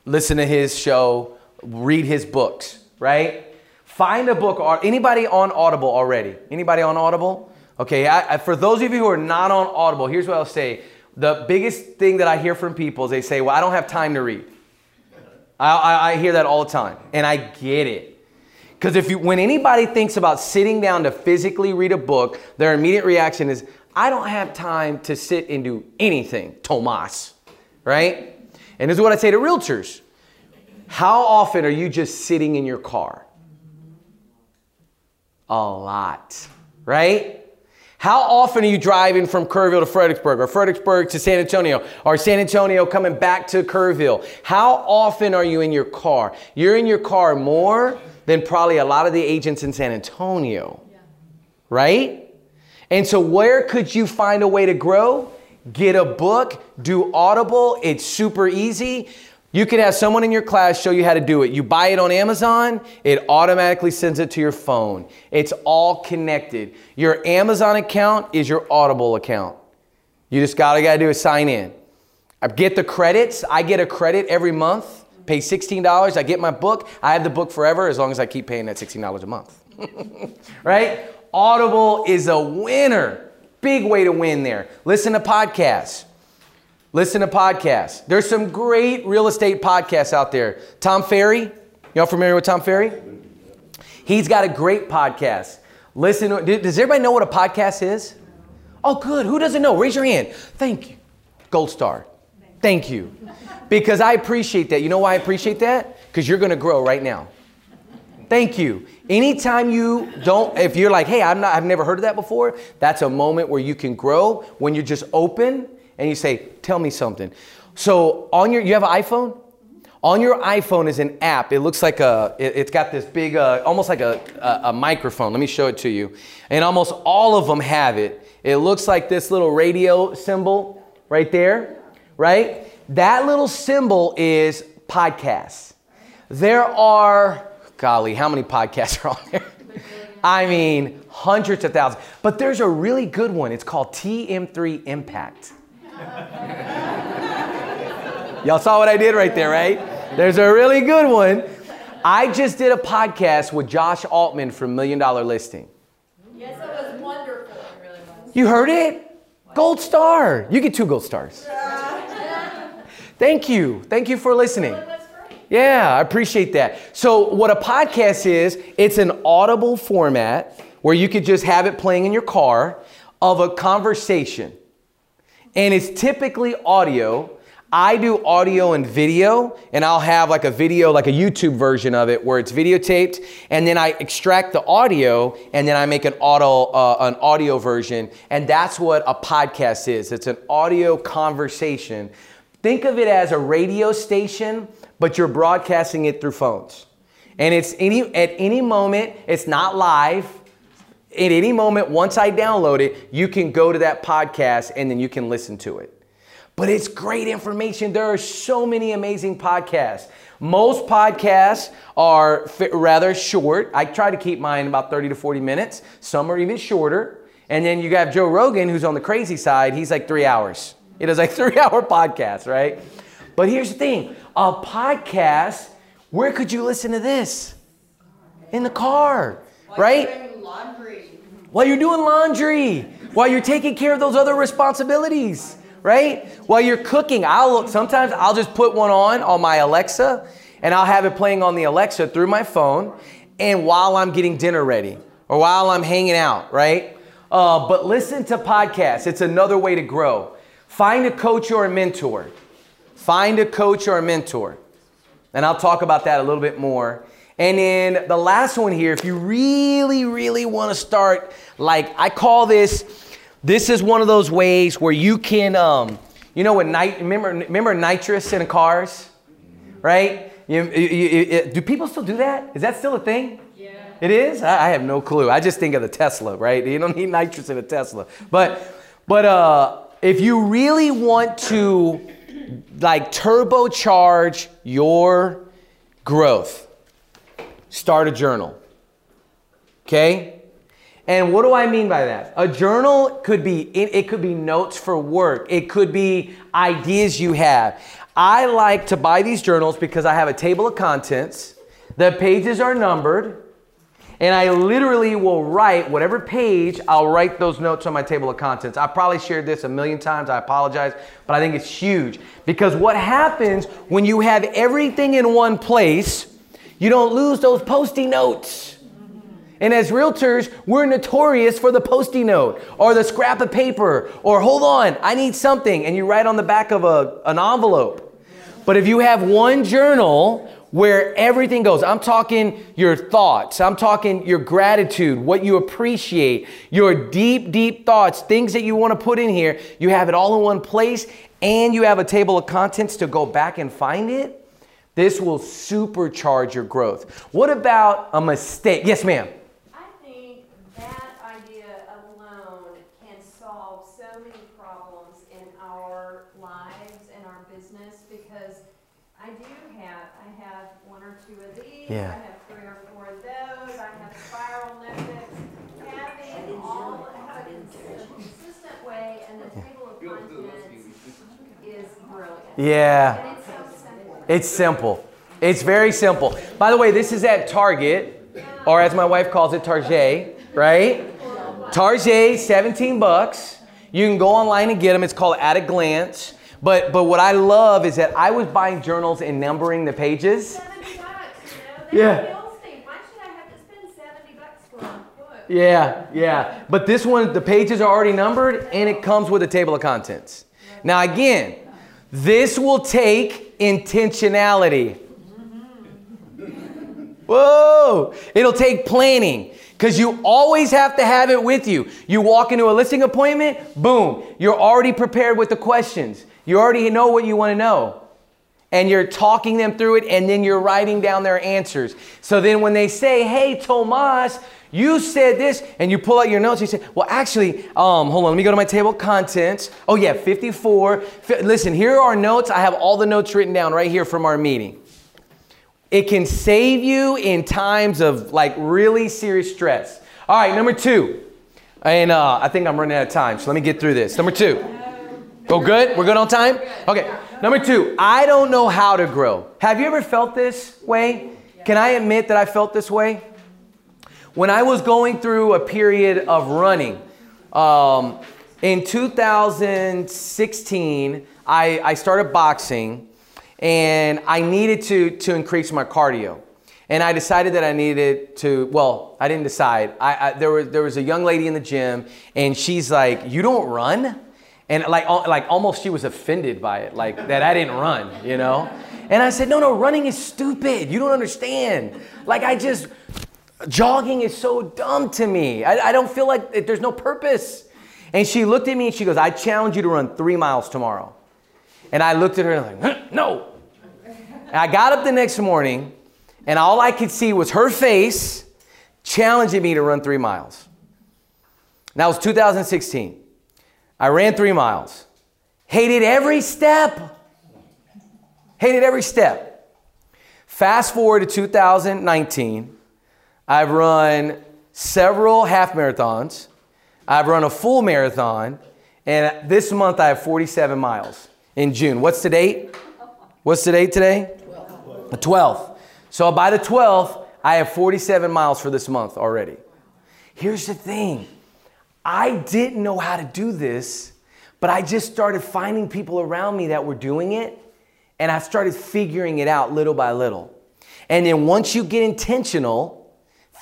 listen to his show, read his books, right? Find a book. Anybody on Audible already? Anybody on Audible? Okay, I, I, for those of you who are not on Audible, here's what I'll say. The biggest thing that I hear from people is they say, "Well, I don't have time to read." I, I hear that all the time, and I get it. Because if you, when anybody thinks about sitting down to physically read a book, their immediate reaction is, I don't have time to sit and do anything, Tomas, right? And this is what I say to realtors. How often are you just sitting in your car? A lot, right? How often are you driving from Kerrville to Fredericksburg or Fredericksburg to San Antonio or San Antonio coming back to Kerrville? How often are you in your car? You're in your car more than probably a lot of the agents in San Antonio, right? And so, where could you find a way to grow? Get a book, do Audible. It's super easy. You could have someone in your class show you how to do it. You buy it on Amazon, it automatically sends it to your phone. It's all connected. Your Amazon account is your Audible account. You just got to got to do is sign in. I get the credits. I get a credit every month. Pay $16. I get my book. I have the book forever as long as I keep paying that $16 a month. right? Audible is a winner. Big way to win there. Listen to podcasts. Listen to podcasts. There's some great real estate podcasts out there. Tom Ferry, y'all familiar with Tom Ferry? He's got a great podcast. Listen, does everybody know what a podcast is? Oh, good. Who doesn't know? Raise your hand. Thank you. Gold star. Thank you. Because I appreciate that. You know why I appreciate that? Because you're going to grow right now. Thank you. Anytime you don't, if you're like, hey, I'm not, I've never heard of that before, that's a moment where you can grow when you're just open and you say, tell me something. So on your, you have an iPhone? On your iPhone is an app. It looks like a, it, has got this big, uh, almost like a, a, a microphone. Let me show it to you. And almost all of them have it. It looks like this little radio symbol right there, right? That little symbol is podcasts. There are, golly, how many podcasts are on there? I mean, hundreds of thousands. But there's a really good one. It's called TM3 Impact. Y'all saw what I did right there, right? There's a really good one. I just did a podcast with Josh Altman from Million Dollar Listing. Yes, it was wonderful. It really was. You heard it? Gold star. You get two gold stars. Thank you. Thank you for listening. Yeah, I appreciate that. So, what a podcast is, it's an audible format where you could just have it playing in your car of a conversation and it's typically audio. I do audio and video, and I'll have like a video, like a YouTube version of it, where it's videotaped, and then I extract the audio, and then I make an auto, uh, an audio version, and that's what a podcast is. It's an audio conversation. Think of it as a radio station, but you're broadcasting it through phones, and it's any at any moment. It's not live at any moment, once I download it, you can go to that podcast and then you can listen to it. But it's great information. There are so many amazing podcasts. Most podcasts are rather short. I try to keep mine about 30 to 40 minutes. Some are even shorter. And then you have Joe Rogan, who's on the crazy side. He's like three hours. He does like three hour podcasts, right? But here's the thing a podcast, where could you listen to this? In the car, right? While you're doing laundry. While you're doing laundry, while you're taking care of those other responsibilities, right? While you're cooking, I'll look, sometimes I'll just put one on on my Alexa and I'll have it playing on the Alexa through my phone and while I'm getting dinner ready or while I'm hanging out, right? Uh, but listen to podcasts. It's another way to grow. Find a coach or a mentor. Find a coach or a mentor. And I'll talk about that a little bit more and then the last one here, if you really, really want to start, like I call this, this is one of those ways where you can, um, you know, what night, remember, remember nitrous in cars, right? You, you, you, do people still do that? Is that still a thing? Yeah. It is? I, I have no clue. I just think of the Tesla, right? You don't need nitrous in a Tesla. But, but uh, if you really want to like turbocharge your growth, start a journal. Okay? And what do I mean by that? A journal could be it, could be notes for work. It could be ideas you have. I like to buy these journals because I have a table of contents. The pages are numbered. And I literally will write whatever page, I'll write those notes on my table of contents. I probably shared this a million times. I apologize, but I think it's huge because what happens when you have everything in one place, you don't lose those post-it notes. And as realtors, we're notorious for the post-it note or the scrap of paper or hold on, I need something, and you write on the back of a, an envelope. But if you have one journal where everything goes. I'm talking your thoughts. I'm talking your gratitude, what you appreciate, your deep, deep thoughts, things that you want to put in here. You have it all in one place and you have a table of contents to go back and find it. This will supercharge your growth. What about a mistake? Yes, ma'am. I think that idea alone can solve so many problems in our lives and our business because I do have, I have one or two of these, I Yeah. have three or four of those, I have spiral notebooks. Having all, have a consistent way and the table of contents is brilliant. Yeah. And it's so simple. It's simple. It's very simple. By the way, this is at Target, or as my wife calls it, Target, right? Target, 17 bucks. You can go online and get them. It's called At a Glance. But but what I love is that I was buying journals and numbering the pages. Seventy bucks, you know, Yeah. that kills me. Why should I have to spend seventy bucks for a book? Yeah, yeah. But this one, the pages are already numbered and it comes with a table of contents. Now, again, this will take intentionality. Mm-hmm. Whoa! It'll take planning because you always have to have it with you. You walk into a listing appointment, boom, you're already prepared with the questions. You already know what you want to know and you're talking them through it and then you're writing down their answers. So then when they say, hey, Tomas, you said this, and you pull out your notes, you say, well, actually, um, hold on, let me go to my table of contents. Oh, yeah, 54. Fi- Listen, here are our notes. I have all the notes written down right here from our meeting. It can save you in times of like really serious stress. All right, number two. And uh, I think I'm running out of time, so let me get through this. Number two. Go good? We're good on time? Okay. Number two, I don't know how to grow. Have you ever felt this way? Can I admit that I felt this way? When I was going through a period of running, um, in 2016, I, I started boxing and I needed to, to increase my cardio. And I decided that I needed to, well, I didn't decide. I, I, there, was, there was a young lady in the gym and she's like, You don't run? And like, like almost she was offended by it, like that I didn't run, you know? And I said, No, no, running is stupid. You don't understand. Like, I just, jogging is so dumb to me. I, I don't feel like it, there's no purpose. And she looked at me and she goes, I challenge you to run three miles tomorrow. And I looked at her and I'm like, "Huh, no. And I got up the next morning and all I could see was her face challenging me to run three miles. That was 2016. I ran three miles. Hated every step. Hated every step. Fast forward to 2019. I've run several half marathons. I've run a full marathon. And this month I have 47 miles in June. What's the date? What's the date today? The 12th. So by the 12th, I have 47 miles for this month already. Here's the thing I didn't know how to do this, but I just started finding people around me that were doing it, and I started figuring it out little by little. And then once you get intentional,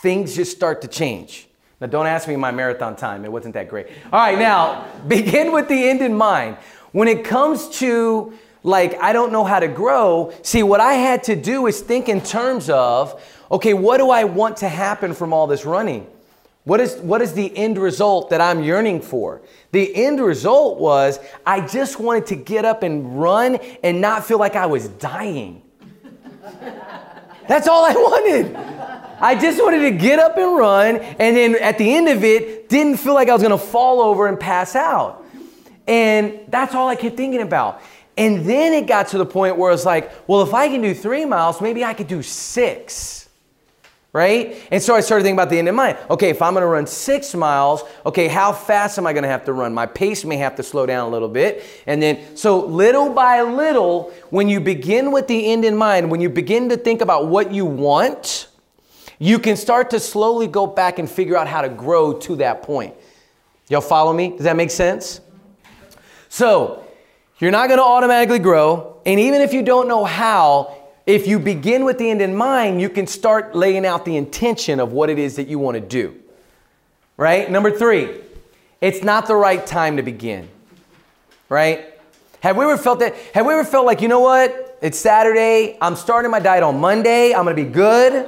things just start to change. Now, don't ask me my marathon time, it wasn't that great. All right, now, begin with the end in mind. When it comes to like, I don't know how to grow, see, what I had to do is think in terms of, okay, what do I want to happen from all this running? What is, what is the end result that I'm yearning for? The end result was I just wanted to get up and run and not feel like I was dying. That's all I wanted. I just wanted to get up and run, and then at the end of it, didn't feel like I was gonna fall over and pass out. And that's all I kept thinking about. And then it got to the point where it's like, well, if I can do three miles, maybe I could do six right? And so I started thinking about the end in mind. Okay, if I'm gonna run six miles, okay, how fast am I gonna have to run? My pace may have to slow down a little bit. And then, so little by little, when you begin with the end in mind, when you begin to think about what you want, you can start to slowly go back and figure out how to grow to that point. Y'all follow me? Does that make sense? So, you're not gonna automatically grow, and even if you don't know how, if you begin with the end in mind, you can start laying out the intention of what it is that you want to do. Right? Number three, it's not the right time to begin. Right? Have we ever felt that? Have we ever felt like, you know what? It's Saturday. I'm starting my diet on Monday. I'm going to be good.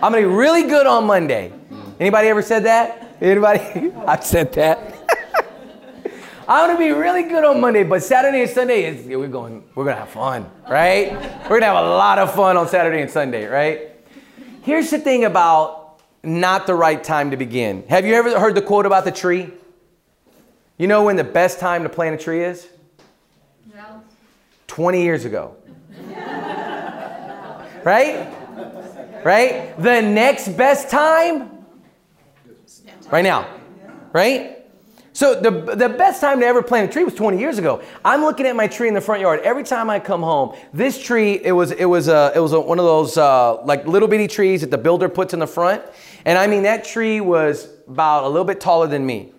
I'm going to be really good on Monday. Anybody ever said that? Anybody? I've said that. I'm gonna be really good on Monday, but Saturday and Sunday is yeah, we're going we're gonna have fun, right? we're gonna have a lot of fun on Saturday and Sunday, right? Here's the thing about not the right time to begin. Have you ever heard the quote about the tree? You know when the best time to plant a tree is? No. 20 years ago. right? Right? The next best time? Right now. Right? So the, the best time to ever plant a tree was 20 years ago. I'm looking at my tree in the front yard. Every time I come home, this tree, it was, it was, a, it was a, one of those uh, like little bitty trees that the builder puts in the front. And I mean, that tree was about a little bit taller than me.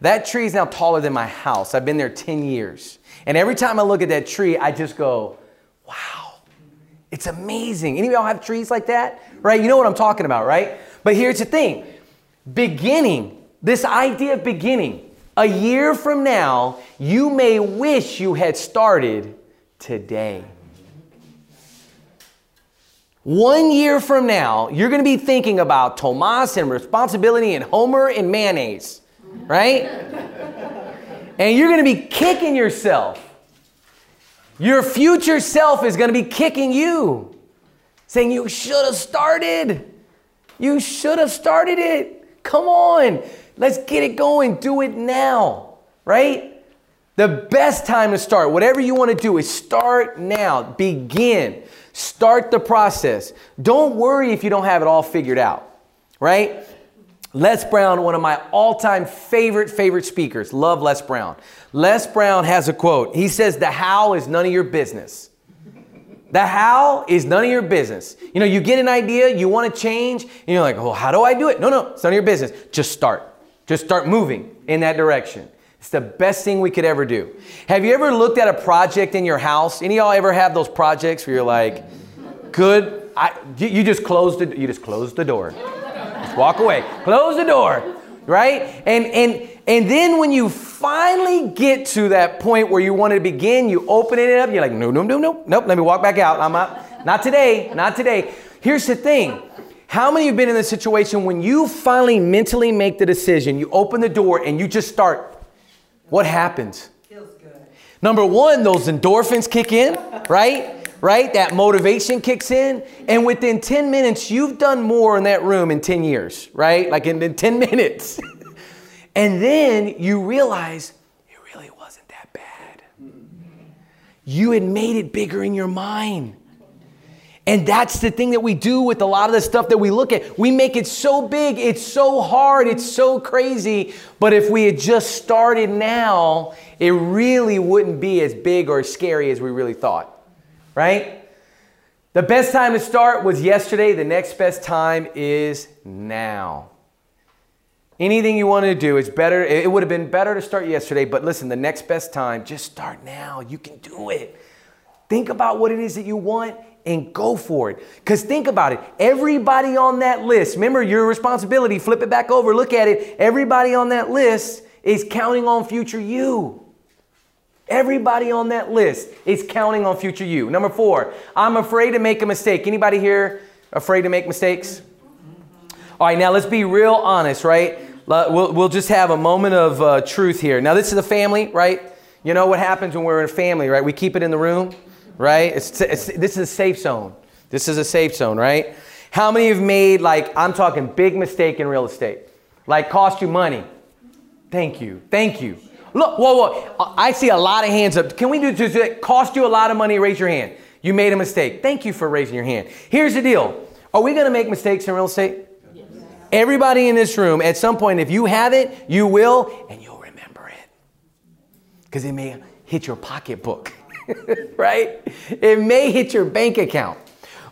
That tree is now taller than my house. I've been there 10 years. And every time I look at that tree, I just go, wow, it's amazing. Any of y'all have trees like that? Right? You know what I'm talking about, right? But here's the thing beginning, this idea of beginning, a year from now, you may wish you had started today. One year from now, you're going to be thinking about Tomas and responsibility and Homer and mayonnaise, right? and you're going to be kicking yourself. Your future self is going to be kicking you, saying, You should have started. You should have started it. Come on. Let's get it going. Do it now, right? The best time to start, whatever you want to do, is start now. Begin. Start the process. Don't worry if you don't have it all figured out, right? Les Brown, one of my all time favorite, favorite speakers. Love Les Brown. Les Brown has a quote. He says, The how is none of your business. The how is none of your business. You know, you get an idea, you want to change, and you're like, well, how do I do it? No, no, it's none of your business. Just start. Just start moving in that direction. It's the best thing we could ever do. Have you ever looked at a project in your house? Any of y'all ever have those projects where you're like, good, I, you, just closed the, you just closed the door. Just walk away. Close the door, right? And and and then when you finally get to that point where you want to begin, you open it up. You're like, no, no, no, no, nope. Let me walk back out. I'm out. Not today. Not today. Here's the thing. How many of you have been in this situation when you finally mentally make the decision, you open the door and you just start? What happens? Feels good. Number one, those endorphins kick in, right? Right? That motivation kicks in. And within 10 minutes, you've done more in that room in 10 years, right? Like in, in 10 minutes. and then you realize it really wasn't that bad. You had made it bigger in your mind. And that's the thing that we do with a lot of the stuff that we look at. We make it so big, it's so hard, it's so crazy. But if we had just started now, it really wouldn't be as big or scary as we really thought, right? The best time to start was yesterday. The next best time is now. Anything you want to do, it's better. It would have been better to start yesterday, but listen, the next best time, just start now. You can do it. Think about what it is that you want and go for it. Because think about it everybody on that list, remember your responsibility, flip it back over, look at it. Everybody on that list is counting on future you. Everybody on that list is counting on future you. Number four, I'm afraid to make a mistake. Anybody here afraid to make mistakes? All right, now let's be real honest, right? We'll, we'll just have a moment of uh, truth here. Now, this is a family, right? You know what happens when we're in a family, right? We keep it in the room right? It's, it's, this is a safe zone. This is a safe zone, right? How many have made, like, I'm talking big mistake in real estate? Like, cost you money. Thank you. Thank you. Look, whoa, whoa. I see a lot of hands up. Can we do, it cost you a lot of money? Raise your hand. You made a mistake. Thank you for raising your hand. Here's the deal. Are we going to make mistakes in real estate? Everybody in this room, at some point, if you have it, you will, and you'll remember it. Because it may hit your pocketbook, right? It may hit your bank account.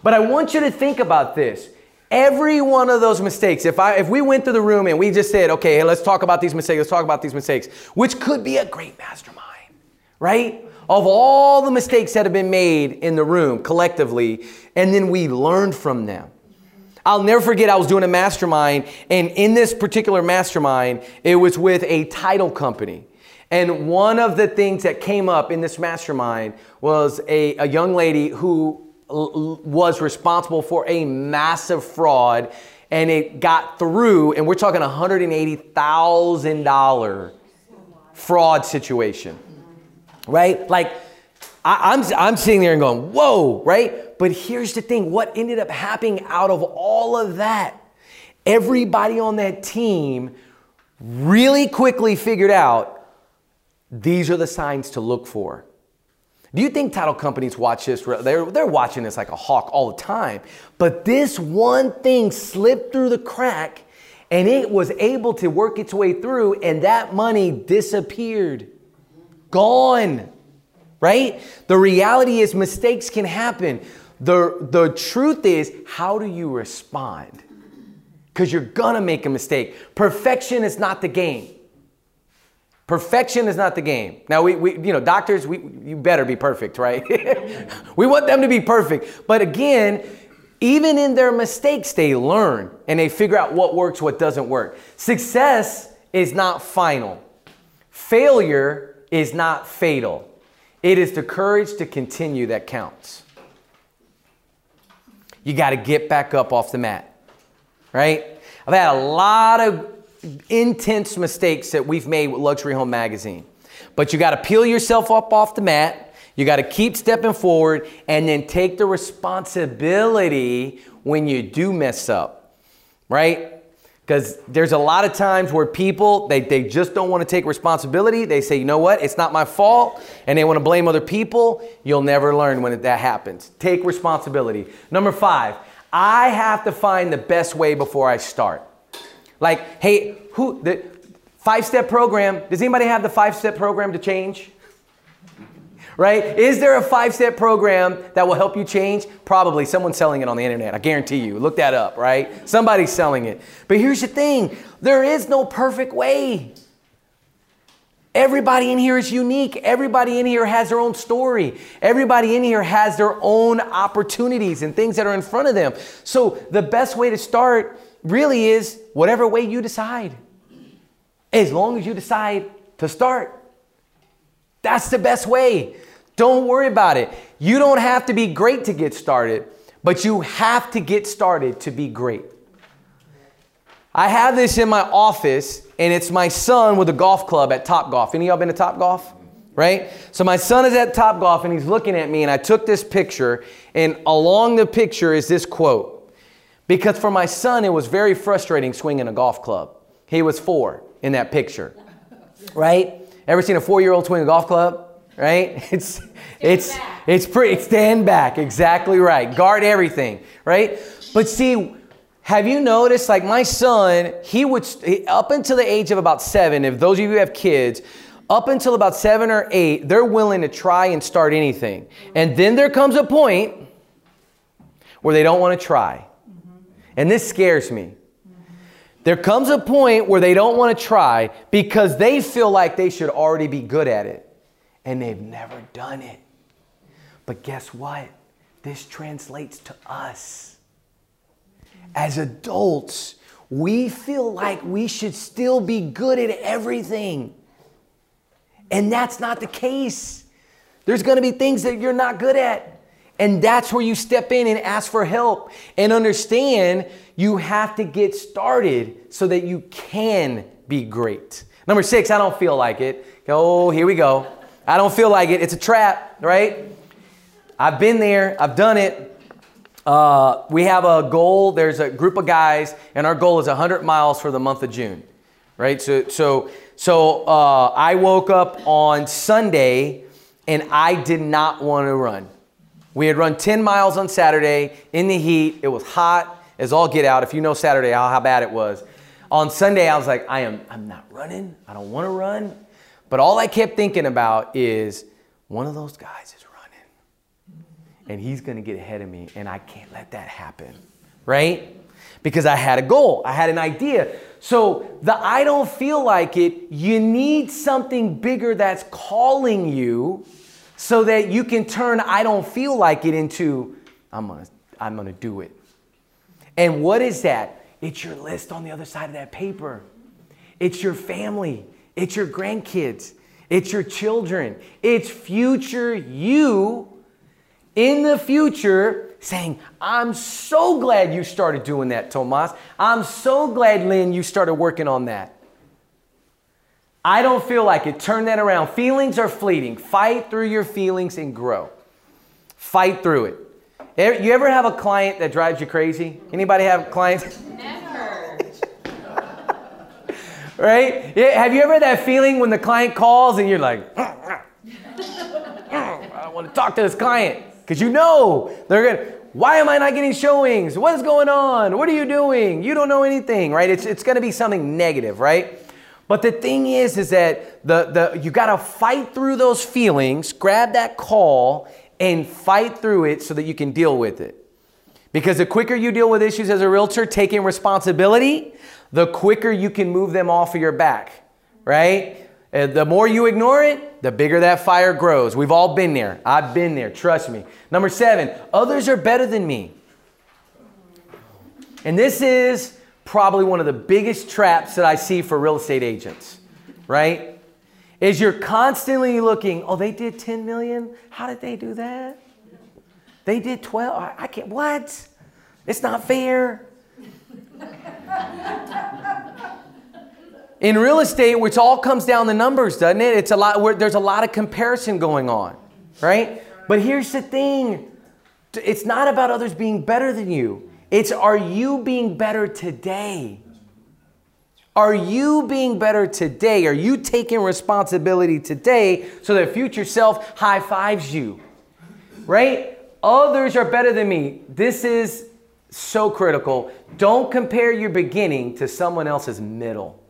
But I want you to think about this. Every one of those mistakes, if I if we went through the room and we just said, okay, let's talk about these mistakes, let's talk about these mistakes, which could be a great mastermind, right? Of all the mistakes that have been made in the room collectively, and then we learned from them. I'll never forget I was doing a mastermind, and in this particular mastermind, it was with a title company. And one of the things that came up in this mastermind was a, a young lady who was responsible for a massive fraud and it got through and we're talking $180,000 fraud situation. Right? Like I, I'm, I'm sitting there and going, whoa, right? But here's the thing what ended up happening out of all of that? Everybody on that team really quickly figured out these are the signs to look for. Do you think title companies watch this? They're, they're watching this like a hawk all the time. But this one thing slipped through the crack and it was able to work its way through, and that money disappeared. Gone. Right? The reality is, mistakes can happen. The, the truth is, how do you respond? Because you're gonna make a mistake. Perfection is not the game. Perfection is not the game. Now, we, we you know, doctors, we, you better be perfect, right? we want them to be perfect. But again, even in their mistakes, they learn and they figure out what works, what doesn't work. Success is not final, failure is not fatal. It is the courage to continue that counts. You got to get back up off the mat, right? I've had a lot of intense mistakes that we've made with Luxury Home Magazine. But you got to peel yourself up off the mat. You got to keep stepping forward and then take the responsibility when you do mess up, right? Because there's a lot of times where people, they, they just don't want to take responsibility. They say, you know what, it's not my fault. And they want to blame other people. You'll never learn when that happens. Take responsibility. Number five, I have to find the best way before I start. Like, hey, who the five step program? Does anybody have the five step program to change? Right? Is there a five step program that will help you change? Probably. Someone's selling it on the internet. I guarantee you. Look that up, right? Somebody's selling it. But here's the thing there is no perfect way. Everybody in here is unique. Everybody in here has their own story. Everybody in here has their own opportunities and things that are in front of them. So the best way to start really is whatever way you decide. As long as you decide to start, that's the best way. Don't worry about it. You don't have to be great to get started, but you have to get started to be great. I have this in my office, and it's my son with a golf club at Top Golf. Any of y'all been to Top Golf? Right? So my son is at Top Golf, and he's looking at me, and I took this picture, and along the picture is this quote because for my son, it was very frustrating swinging a golf club. He was four in that picture, right? Ever seen a four-year-old swing a golf club? Right? It's it's back. it's pretty. Stand back. Exactly right. Guard everything. Right? But see, have you noticed? Like my son, he would up until the age of about seven. If those of you have kids, up until about seven or eight, they're willing to try and start anything. And then there comes a point where they don't want to try. And this scares me. There comes a point where they don't want to try because they feel like they should already be good at it and they've never done it. But guess what? This translates to us. As adults, we feel like we should still be good at everything. And that's not the case. There's going to be things that you're not good at. And that's where you step in and ask for help and understand you have to get started so that you can be great. Number six, I don't feel like it. Oh, here we go. I don't feel like it. It's a trap, right? I've been there, I've done it. Uh, we have a goal. There's a group of guys, and our goal is 100 miles for the month of June, right? So, so, so uh, I woke up on Sunday, and I did not want to run. We had run 10 miles on Saturday in the heat. It was hot as all get out. If you know Saturday, how, how bad it was. On Sunday, I was like, I am, I'm not running. I don't want to run. But all I kept thinking about is one of those guys is running and he's going to get ahead of me and I can't let that happen. Right? Because I had a goal, I had an idea. So the I don't feel like it, you need something bigger that's calling you so that you can turn I don't feel like it into I'm going to I'm going to do it. And what is that? It's your list on the other side of that paper. It's your family. It's your grandkids. It's your children. It's future you in the future saying, I'm so glad you started doing that, Tomas. I'm so glad, Lynn, you started working on that. I don't feel like it. Turn that around. Feelings are fleeting. Fight through your feelings and grow. Fight through it. You ever have a client that drives you crazy? Anybody have clients? Never. right? Yeah, have you ever had that feeling when the client calls and you're like, I want to talk to this client because you know they're gonna. Why am I not getting showings? What is going on? What are you doing? You don't know anything, right? It's it's gonna be something negative, right? But the thing is, is that the the you gotta fight through those feelings, grab that call, and fight through it so that you can deal with it. Because the quicker you deal with issues as a realtor, taking responsibility, the quicker you can move them off of your back, right? And the more you ignore it, the bigger that fire grows. We've all been there. I've been there, trust me. Number seven, others are better than me. And this is probably one of the biggest traps that I see for real estate agents, right? Is you're constantly looking, oh, they did 10 million? How did they do that? They did 12. I, I can't, what? It's not fair. In real estate, which all comes down to numbers, doesn't it? It's a lot. There's a lot of comparison going on, right? But here's the thing: it's not about others being better than you. It's are you being better today? Are you being better today? Are you taking responsibility today so that future self high fives you? Right? Others are better than me. This is so critical. Don't compare your beginning to someone else's middle.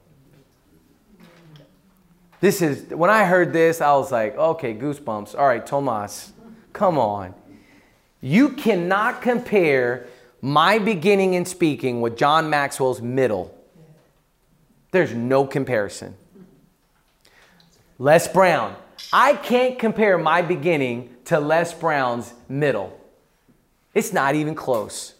This is, when I heard this, I was like, okay, goosebumps. All right, Tomas, come on. You cannot compare my beginning in speaking with John Maxwell's middle. There's no comparison. Les Brown. I can't compare my beginning to Les Brown's middle. It's not even close.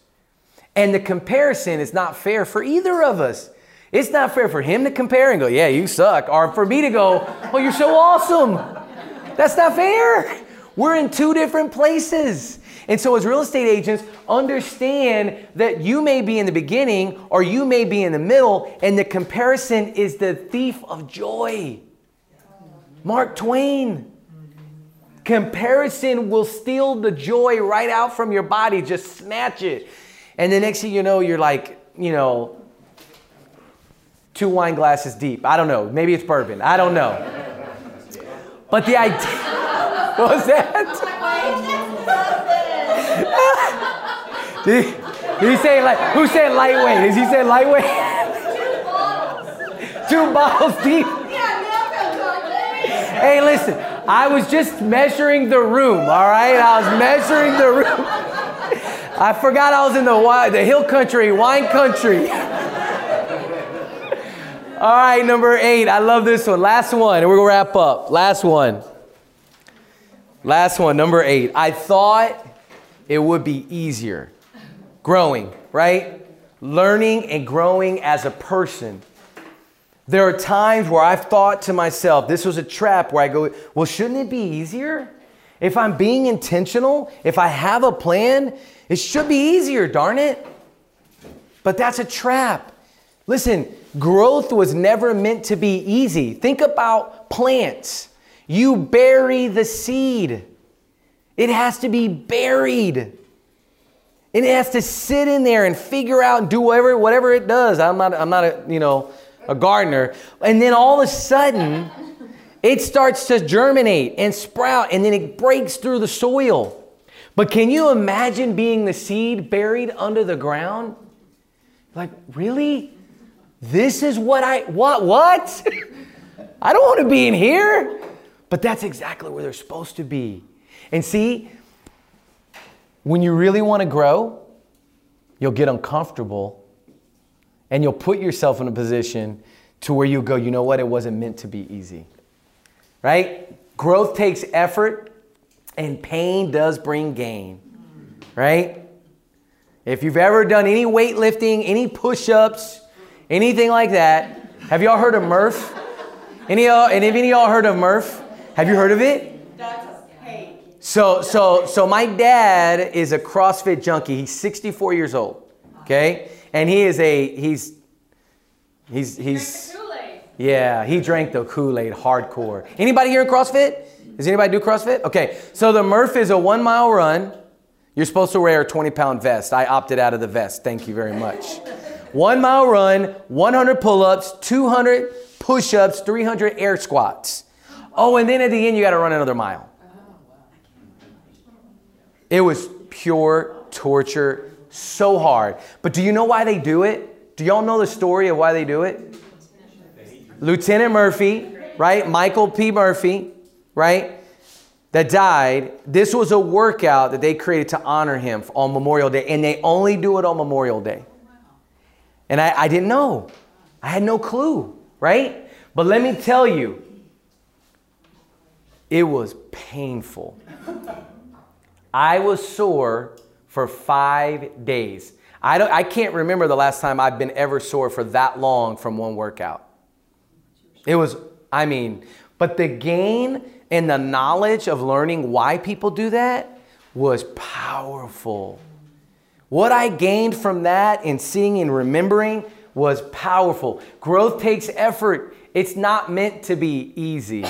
And the comparison is not fair for either of us. It's not fair for him to compare and go, yeah, you suck, or for me to go, oh, you're so awesome. That's not fair. We're in two different places. And so, as real estate agents, understand that you may be in the beginning or you may be in the middle, and the comparison is the thief of joy. Mark Twain. Comparison will steal the joy right out from your body, just snatch it. And the next thing you know, you're like, you know, two wine glasses deep. I don't know. Maybe it's bourbon. I don't know. But the idea. what was that? Did, he, say like? Who said lightweight? Is he say lightweight? Two bottles deep. Hey, listen. I was just measuring the room. All right, I was measuring the room. I forgot I was in the the hill country, wine country. All right, number eight. I love this one. Last one, and we're gonna wrap up. Last one. Last one, number eight. I thought it would be easier. Growing, right? Learning and growing as a person. There are times where I've thought to myself, this was a trap where I go, well, shouldn't it be easier? If I'm being intentional, if I have a plan, it should be easier, darn it. But that's a trap. Listen, growth was never meant to be easy. Think about plants. You bury the seed, it has to be buried. And it has to sit in there and figure out and do whatever, whatever it does. I'm not, I'm not a, you know, a gardener. And then all of a sudden, it starts to germinate and sprout, and then it breaks through the soil. But can you imagine being the seed buried under the ground? Like, really? This is what I, what, what? I don't want to be in here. But that's exactly where they're supposed to be. And see, when you really want to grow, you'll get uncomfortable and you'll put yourself in a position to where you go, you know what, it wasn't meant to be easy. Right? Growth takes effort and pain does bring gain. Right? If you've ever done any weightlifting, any push ups, anything like that, have y'all heard of Murph? Any of y'all, any of y'all heard of Murph? Have you heard of it? So, so, so my dad is a CrossFit junkie. He's 64 years old. Okay, and he is a he's he's he's Kool-Aid. yeah he drank the Kool Aid hardcore. Anybody here in CrossFit? Does anybody do CrossFit? Okay, so the Murph is a one mile run. You're supposed to wear a 20 pound vest. I opted out of the vest. Thank you very much. One mile run, 100 pull ups, 200 push ups, 300 air squats. Oh, and then at the end, you got to run another mile. It was pure torture, so hard. But do you know why they do it? Do y'all know the story of why they do it? Lieutenant Murphy, right? Michael P. Murphy, right? That died. This was a workout that they created to honor him on Memorial Day, and they only do it on Memorial Day. And I, I didn't know. I had no clue, right? But let me tell you, it was painful. I was sore for five days. I, don't, I can't remember the last time I've been ever sore for that long from one workout. It was, I mean, but the gain and the knowledge of learning why people do that was powerful. What I gained from that and seeing and remembering was powerful. Growth takes effort. It's not meant to be easy.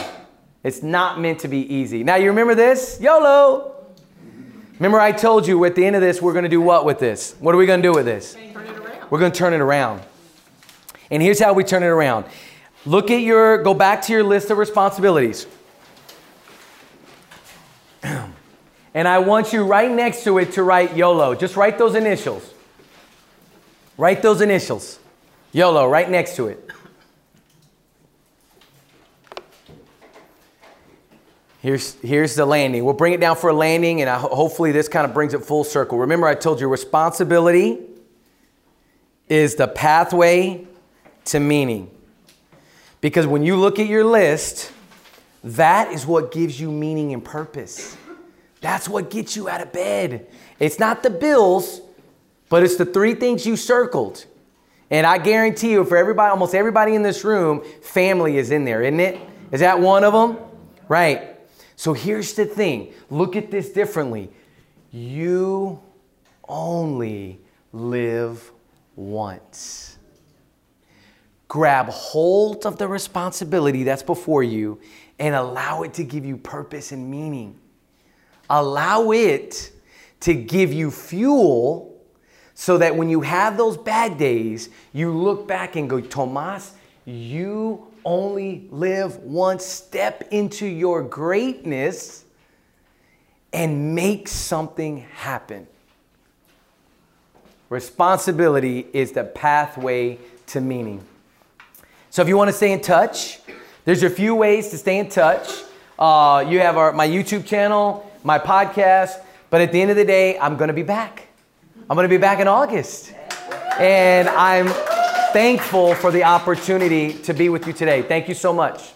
It's not meant to be easy. Now, you remember this? YOLO. Remember, I told you at the end of this, we're going to do what with this? What are we going to do with this? We're going to turn it around. And here's how we turn it around look at your, go back to your list of responsibilities. And I want you right next to it to write YOLO. Just write those initials. Write those initials. YOLO, right next to it. Here's, here's the landing. We'll bring it down for a landing, and I, hopefully, this kind of brings it full circle. Remember, I told you responsibility is the pathway to meaning. Because when you look at your list, that is what gives you meaning and purpose. That's what gets you out of bed. It's not the bills, but it's the three things you circled. And I guarantee you, for everybody, almost everybody in this room, family is in there, isn't it? Is that one of them? Right. So here's the thing look at this differently. You only live once. Grab hold of the responsibility that's before you and allow it to give you purpose and meaning. Allow it to give you fuel so that when you have those bad days, you look back and go, Tomas, you only live once. Step into your greatness and make something happen. Responsibility is the pathway to meaning. So if you want to stay in touch, there's a few ways to stay in touch. Uh, you have our, my YouTube channel, my podcast, but at the end of the day, I'm going to be back. I'm going to be back in August. And I'm thankful for the opportunity to be with you today. Thank you so much.